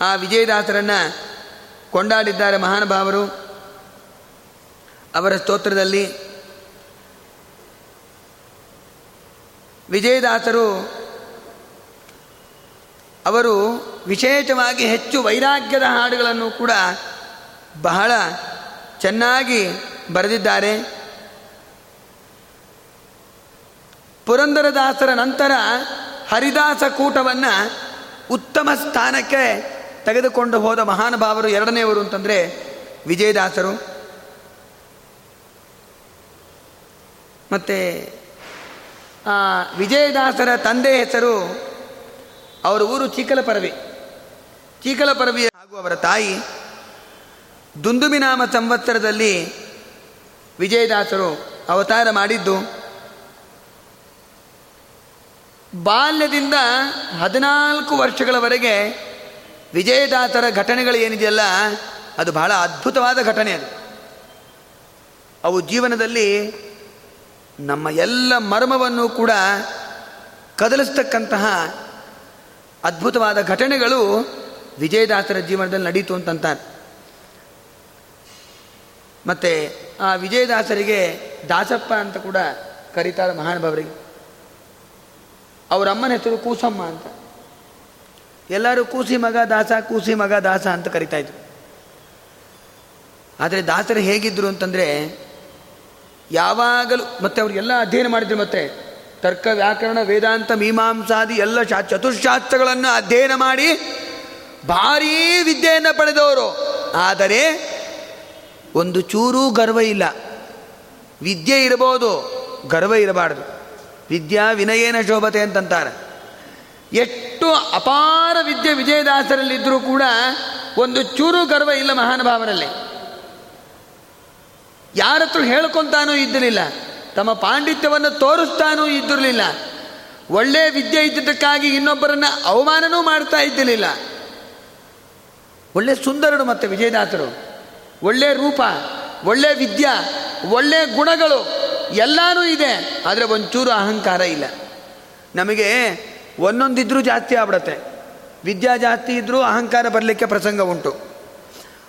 A: ಆ ವಿಜಯದಾಸರನ್ನು ಕೊಂಡಾಡಿದ್ದಾರೆ ಮಹಾನುಭಾವರು. ಅವರ ಸ್ತೋತ್ರದಲ್ಲಿ ವಿಜಯದಾಸರು ಅವರು ವಿಶೇಷವಾಗಿ ಹೆಚ್ಚು ವೈರಾಗ್ಯದ ಹಾಡುಗಳನ್ನು ಕೂಡ ಬಹಳ ಚೆನ್ನಾಗಿ ಬರೆದಿದ್ದಾರೆ. ಪುರಂದರದಾಸರ ನಂತರ ಹರಿದಾಸ ಕೂಟವನ್ನು ಉತ್ತಮ ಸ್ಥಾನಕ್ಕೆ ತೆಗೆದುಕೊಂಡು ಹೋದ ಮಹಾನುಭಾವರು ಎರಡನೆಯವರು ಅಂತಂದರೆ ವಿಜಯದಾಸರು. ಮತ್ತು ವಿಜಯದಾಸರ ತಂದೆ ಹೆಸರು ಅವರ ಊರು ಚೀಕಲಪರವಿ. ಚೀಕಲಪರವಿ ಹಾಗೂ ಅವರ ತಾಯಿ ದುಂದುಮಿನಾಮ ಸಂವತ್ಸರದಲ್ಲಿ ವಿಜಯದಾಸರು ಅವತಾರ ಮಾಡಿದ್ದು. ಬಾಲ್ಯದಿಂದ ಹದಿನಾಲ್ಕು ವರ್ಷಗಳವರೆಗೆ ವಿಜಯದಾತರ ಘಟನೆಗಳು ಏನಿದೆಯಲ್ಲ, ಅದು ಬಹಳ ಅದ್ಭುತವಾದ ಘಟನೆ ಅದು. ಅವು ಜೀವನದಲ್ಲಿ ನಮ್ಮ ಎಲ್ಲ ಮರ್ಮವನ್ನು ಕೂಡ ಕದಲಿಸ್ತಕ್ಕಂತಹ ಅದ್ಭುತವಾದ ಘಟನೆಗಳು ವಿಜಯದಾಸರ ಜೀವನದಲ್ಲಿ ನಡೀತು ಅಂತಂತಾರೆ. ಮತ್ತು ಆ ವಿಜಯದಾಸರಿಗೆ ದಾಸಪ್ಪ ಅಂತ ಕೂಡ ಕರೀತಾರೆ ಮಹಾನುಭಾವರಿಗೆ ಅವರ ಅಮ್ಮನ ಹೆಸರು ಕೂಸಮ್ಮ ಅಂತ. ಎಲ್ಲರೂ ಕೂಸಿ ಮಗ ದಾಸ, ಕೂಸಿ ಮಗ ದಾಸ ಅಂತ ಕರಿತಾ ಇದ್ರು. ಆದರೆ ದಾಸರು ಹೇಗಿದ್ರು ಅಂತಂದರೆ ಯಾವಾಗಲೂ ಮತ್ತೆ ಅವ್ರಿಗೆಲ್ಲ ಅಧ್ಯಯನ ಮಾಡಿದ್ರು ಮತ್ತೆ ತರ್ಕ, ವ್ಯಾಕರಣ, ವೇದಾಂತ, ಮೀಮಾಂಸಾದಿ ಎಲ್ಲ ಶಾ ಚತುಶಾಸ್ತ್ರಗಳನ್ನು ಅಧ್ಯಯನ ಮಾಡಿ ಭಾರೀ ವಿದ್ಯೆಯನ್ನು ಪಡೆದವರು. ಆದರೆ ಒಂದು ಚೂರೂ ಗರ್ವ ಇಲ್ಲ. ವಿದ್ಯೆ ಇರಬಹುದು, ಗರ್ವ ಇರಬಾರ್ದು. ವಿದ್ಯಾ ವಿನಯೇನ ಶೋಭತೆ ಅಂತಂತಾರೆ. ಎಷ್ಟು ಅಪಾರ ವಿದ್ಯೆ ವಿಜಯದಾಸರಲ್ಲಿದ್ದರೂ ಕೂಡ ಒಂದು ಚೂರು ಗರ್ವ ಇಲ್ಲ ಮಹಾನುಭಾವರಲ್ಲಿ. ಯಾರತ್ರ ಹೇಳ್ಕೊಂತಾನೂ ಇದ್ದಿರಲಿಲ್ಲ. ತಮ್ಮ ಪಾಂಡಿತ್ಯವನ್ನು ತೋರಿಸ್ತಾನೂ ಇದ್ದಿರಲಿಲ್ಲ. ಒಳ್ಳೆ ವಿದ್ಯೆ ಇದ್ದಿದ್ದಕ್ಕಾಗಿ ಇನ್ನೊಬ್ಬರನ್ನು ಅವಮಾನನೂ ಮಾಡ್ತಾ ಇದ್ದಿರಲಿಲ್ಲ. ಒಳ್ಳೆ ಸುಂದರರು ಮತ್ತು ವಿಜಯದಾಸರು. ಒಳ್ಳೆ ರೂಪ, ಒಳ್ಳೆ ವಿದ್ಯಾ, ಒಳ್ಳೆ ಗುಣಗಳು. ಎಲ್ಲನೂ ಇದೆ, ಆದರೆ ಒಂಚೂರು ಅಹಂಕಾರ ಇಲ್ಲ. ನಮಗೆ ಒಂದೊಂದಿದ್ರೂ ಜಾಸ್ತಿ ಆಗ್ಬಿಡತ್ತೆ. ವಿದ್ಯಾ ಜಾಸ್ತಿ ಇದ್ದರೂ ಅಹಂಕಾರ ಬರಲಿಕ್ಕೆ ಪ್ರಸಂಗ ಉಂಟು.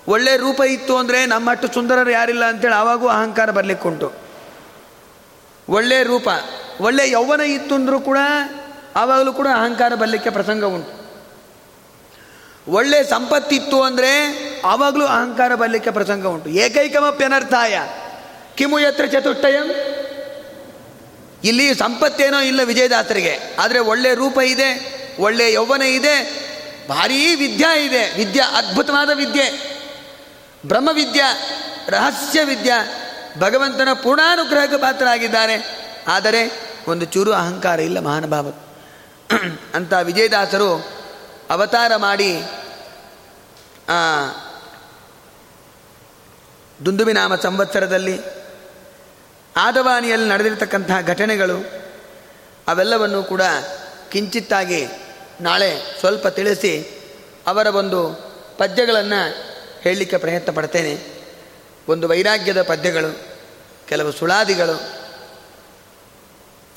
A: ಒಳ್ಳೆ ರೂಪ ಇತ್ತು ಅಂದರೆ ನಮ್ಮಷ್ಟು ಸುಂದರರು ಯಾರಿಲ್ಲ ಅಂತೇಳಿ ಆವಾಗೂ ಅಹಂಕಾರ ಬರಲಿಕ್ಕೆ ಉಂಟು. ಒಳ್ಳೆ ರೂಪ, ಒಳ್ಳೆ ಯೌವನ ಇತ್ತು ಅಂದರೂ ಕೂಡ ಆವಾಗಲೂ ಕೂಡ ಅಹಂಕಾರ ಬರಲಿಕ್ಕೆ ಪ್ರಸಂಗ ಉಂಟು. ಒಳ್ಳೆ ಸಂಪತ್ತಿತ್ತು ಅಂದರೆ ಆವಾಗಲೂ ಅಹಂಕಾರ ಬರಲಿಕ್ಕೆ ಪ್ರಸಂಗ ಉಂಟು. ಏಕೈಕಮಪ್ಯನರ್ಥಾಯ. ಕಿಮು ಯತ್ರ ಚತುಷ್ಟಯಂ. ಇಲ್ಲಿ ಸಂಪತ್ತೇನೋ ಇಲ್ಲ ವಿಜಯದಾಸರಿಗೆ. ಆದರೆ ಒಳ್ಳೆ ರೂಪ ಇದೆ, ಒಳ್ಳೆ ಯೌವನ ಇದೆ, ಭಾರೀ ವಿದ್ಯಾ ಇದೆ. ವಿದ್ಯಾ, ಅದ್ಭುತವಾದ ವಿದ್ಯೆ. ಬ್ರಹ್ಮವಿದ್ಯಾ, ರಹಸ್ಯ ವಿದ್ಯಾ. ಭಗವಂತನ ಪೂರ್ಣಾನುಗ್ರಹಕ್ಕೆ ಪಾತ್ರರಾಗಿದ್ದಾರೆ. ಆದರೆ ಒಂದು ಚೂರು ಅಹಂಕಾರ ಇಲ್ಲ ಮಹಾನುಭಾವ. ಅಂತ ವಿಜಯದಾಸರು ಅವತಾರ ಮಾಡಿ ದುಂದುಬಿನಾಮ ಸಂವತ್ಸರದಲ್ಲಿ ಆದವಾನಿಯಲ್ಲಿ ನಡೆದಿರತಕ್ಕಂತಹ ಘಟನೆಗಳು ಅವೆಲ್ಲವನ್ನು ಕೂಡ ಕಿಂಚಿತ್ತಾಗಿ ನಾಳೆ ಸ್ವಲ್ಪ ತಿಳಿಸಿ ಅವರ ಒಂದು ಪದ್ಯಗಳನ್ನು ಹೇಳಲಿಕ್ಕೆ ಪ್ರಯತ್ನ ಪಡ್ತೇನೆ. ಒಂದು ವೈರಾಗ್ಯದ ಪದ್ಯಗಳು, ಕೆಲವು ಸುಳಾದಿಗಳು,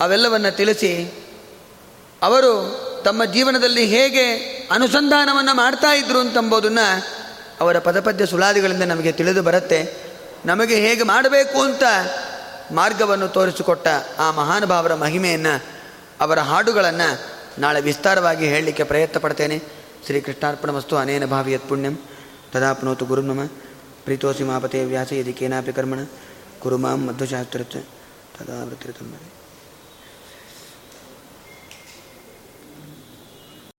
A: ಅವೆಲ್ಲವನ್ನು ತಿಳಿಸಿ ಅವರು ತಮ್ಮ ಜೀವನದಲ್ಲಿ ಹೇಗೆ ಅನುಸಂಧಾನವನ್ನು ಮಾಡ್ತಾ ಇದ್ರು ಅಂತಂಬೋದನ್ನು ಅವರ ಪದಪದ್ಯ ಸುಳಾದಿಗಳಿಂದ ನಮಗೆ ತಿಳಿದು ಬರುತ್ತೆ. ನಮಗೆ ಹೇಗೆ ಮಾಡಬೇಕು ಅಂತ ಮಾರ್ಗವನ್ನು ತೋರಿಸಿಕೊಟ್ಟ ಆ ಮಹಾನುಭಾವರ ಮಹಿಮೆಯನ್ನು, ಅವರ ಹಾಡುಗಳನ್ನು ನಾಳೆ ವಿಸ್ತಾರವಾಗಿ ಹೇಳಲಿಕ್ಕೆ ಪ್ರಯತ್ನ ಪಡ್ತೇನೆ ಶ್ರೀ ಕೃಷ್ಣಾರ್ಪಣ ವಸ್ತು ಅನೇನ ಭಾವಿಯತ್ ಪುಣ್ಯಂ. ತದಾಪ್ನೋತು ಗುರು ನಮ. ಪ್ರೀತೋಸಿ ಮಾಪತೆ ವ್ಯಾಸ ಯದಿ ಕೇನಾಪಿ ಕರ್ಮಣ. ಕುರು ಮಾಂ ಮಧ್ವಶಾಸ್ತ್ರ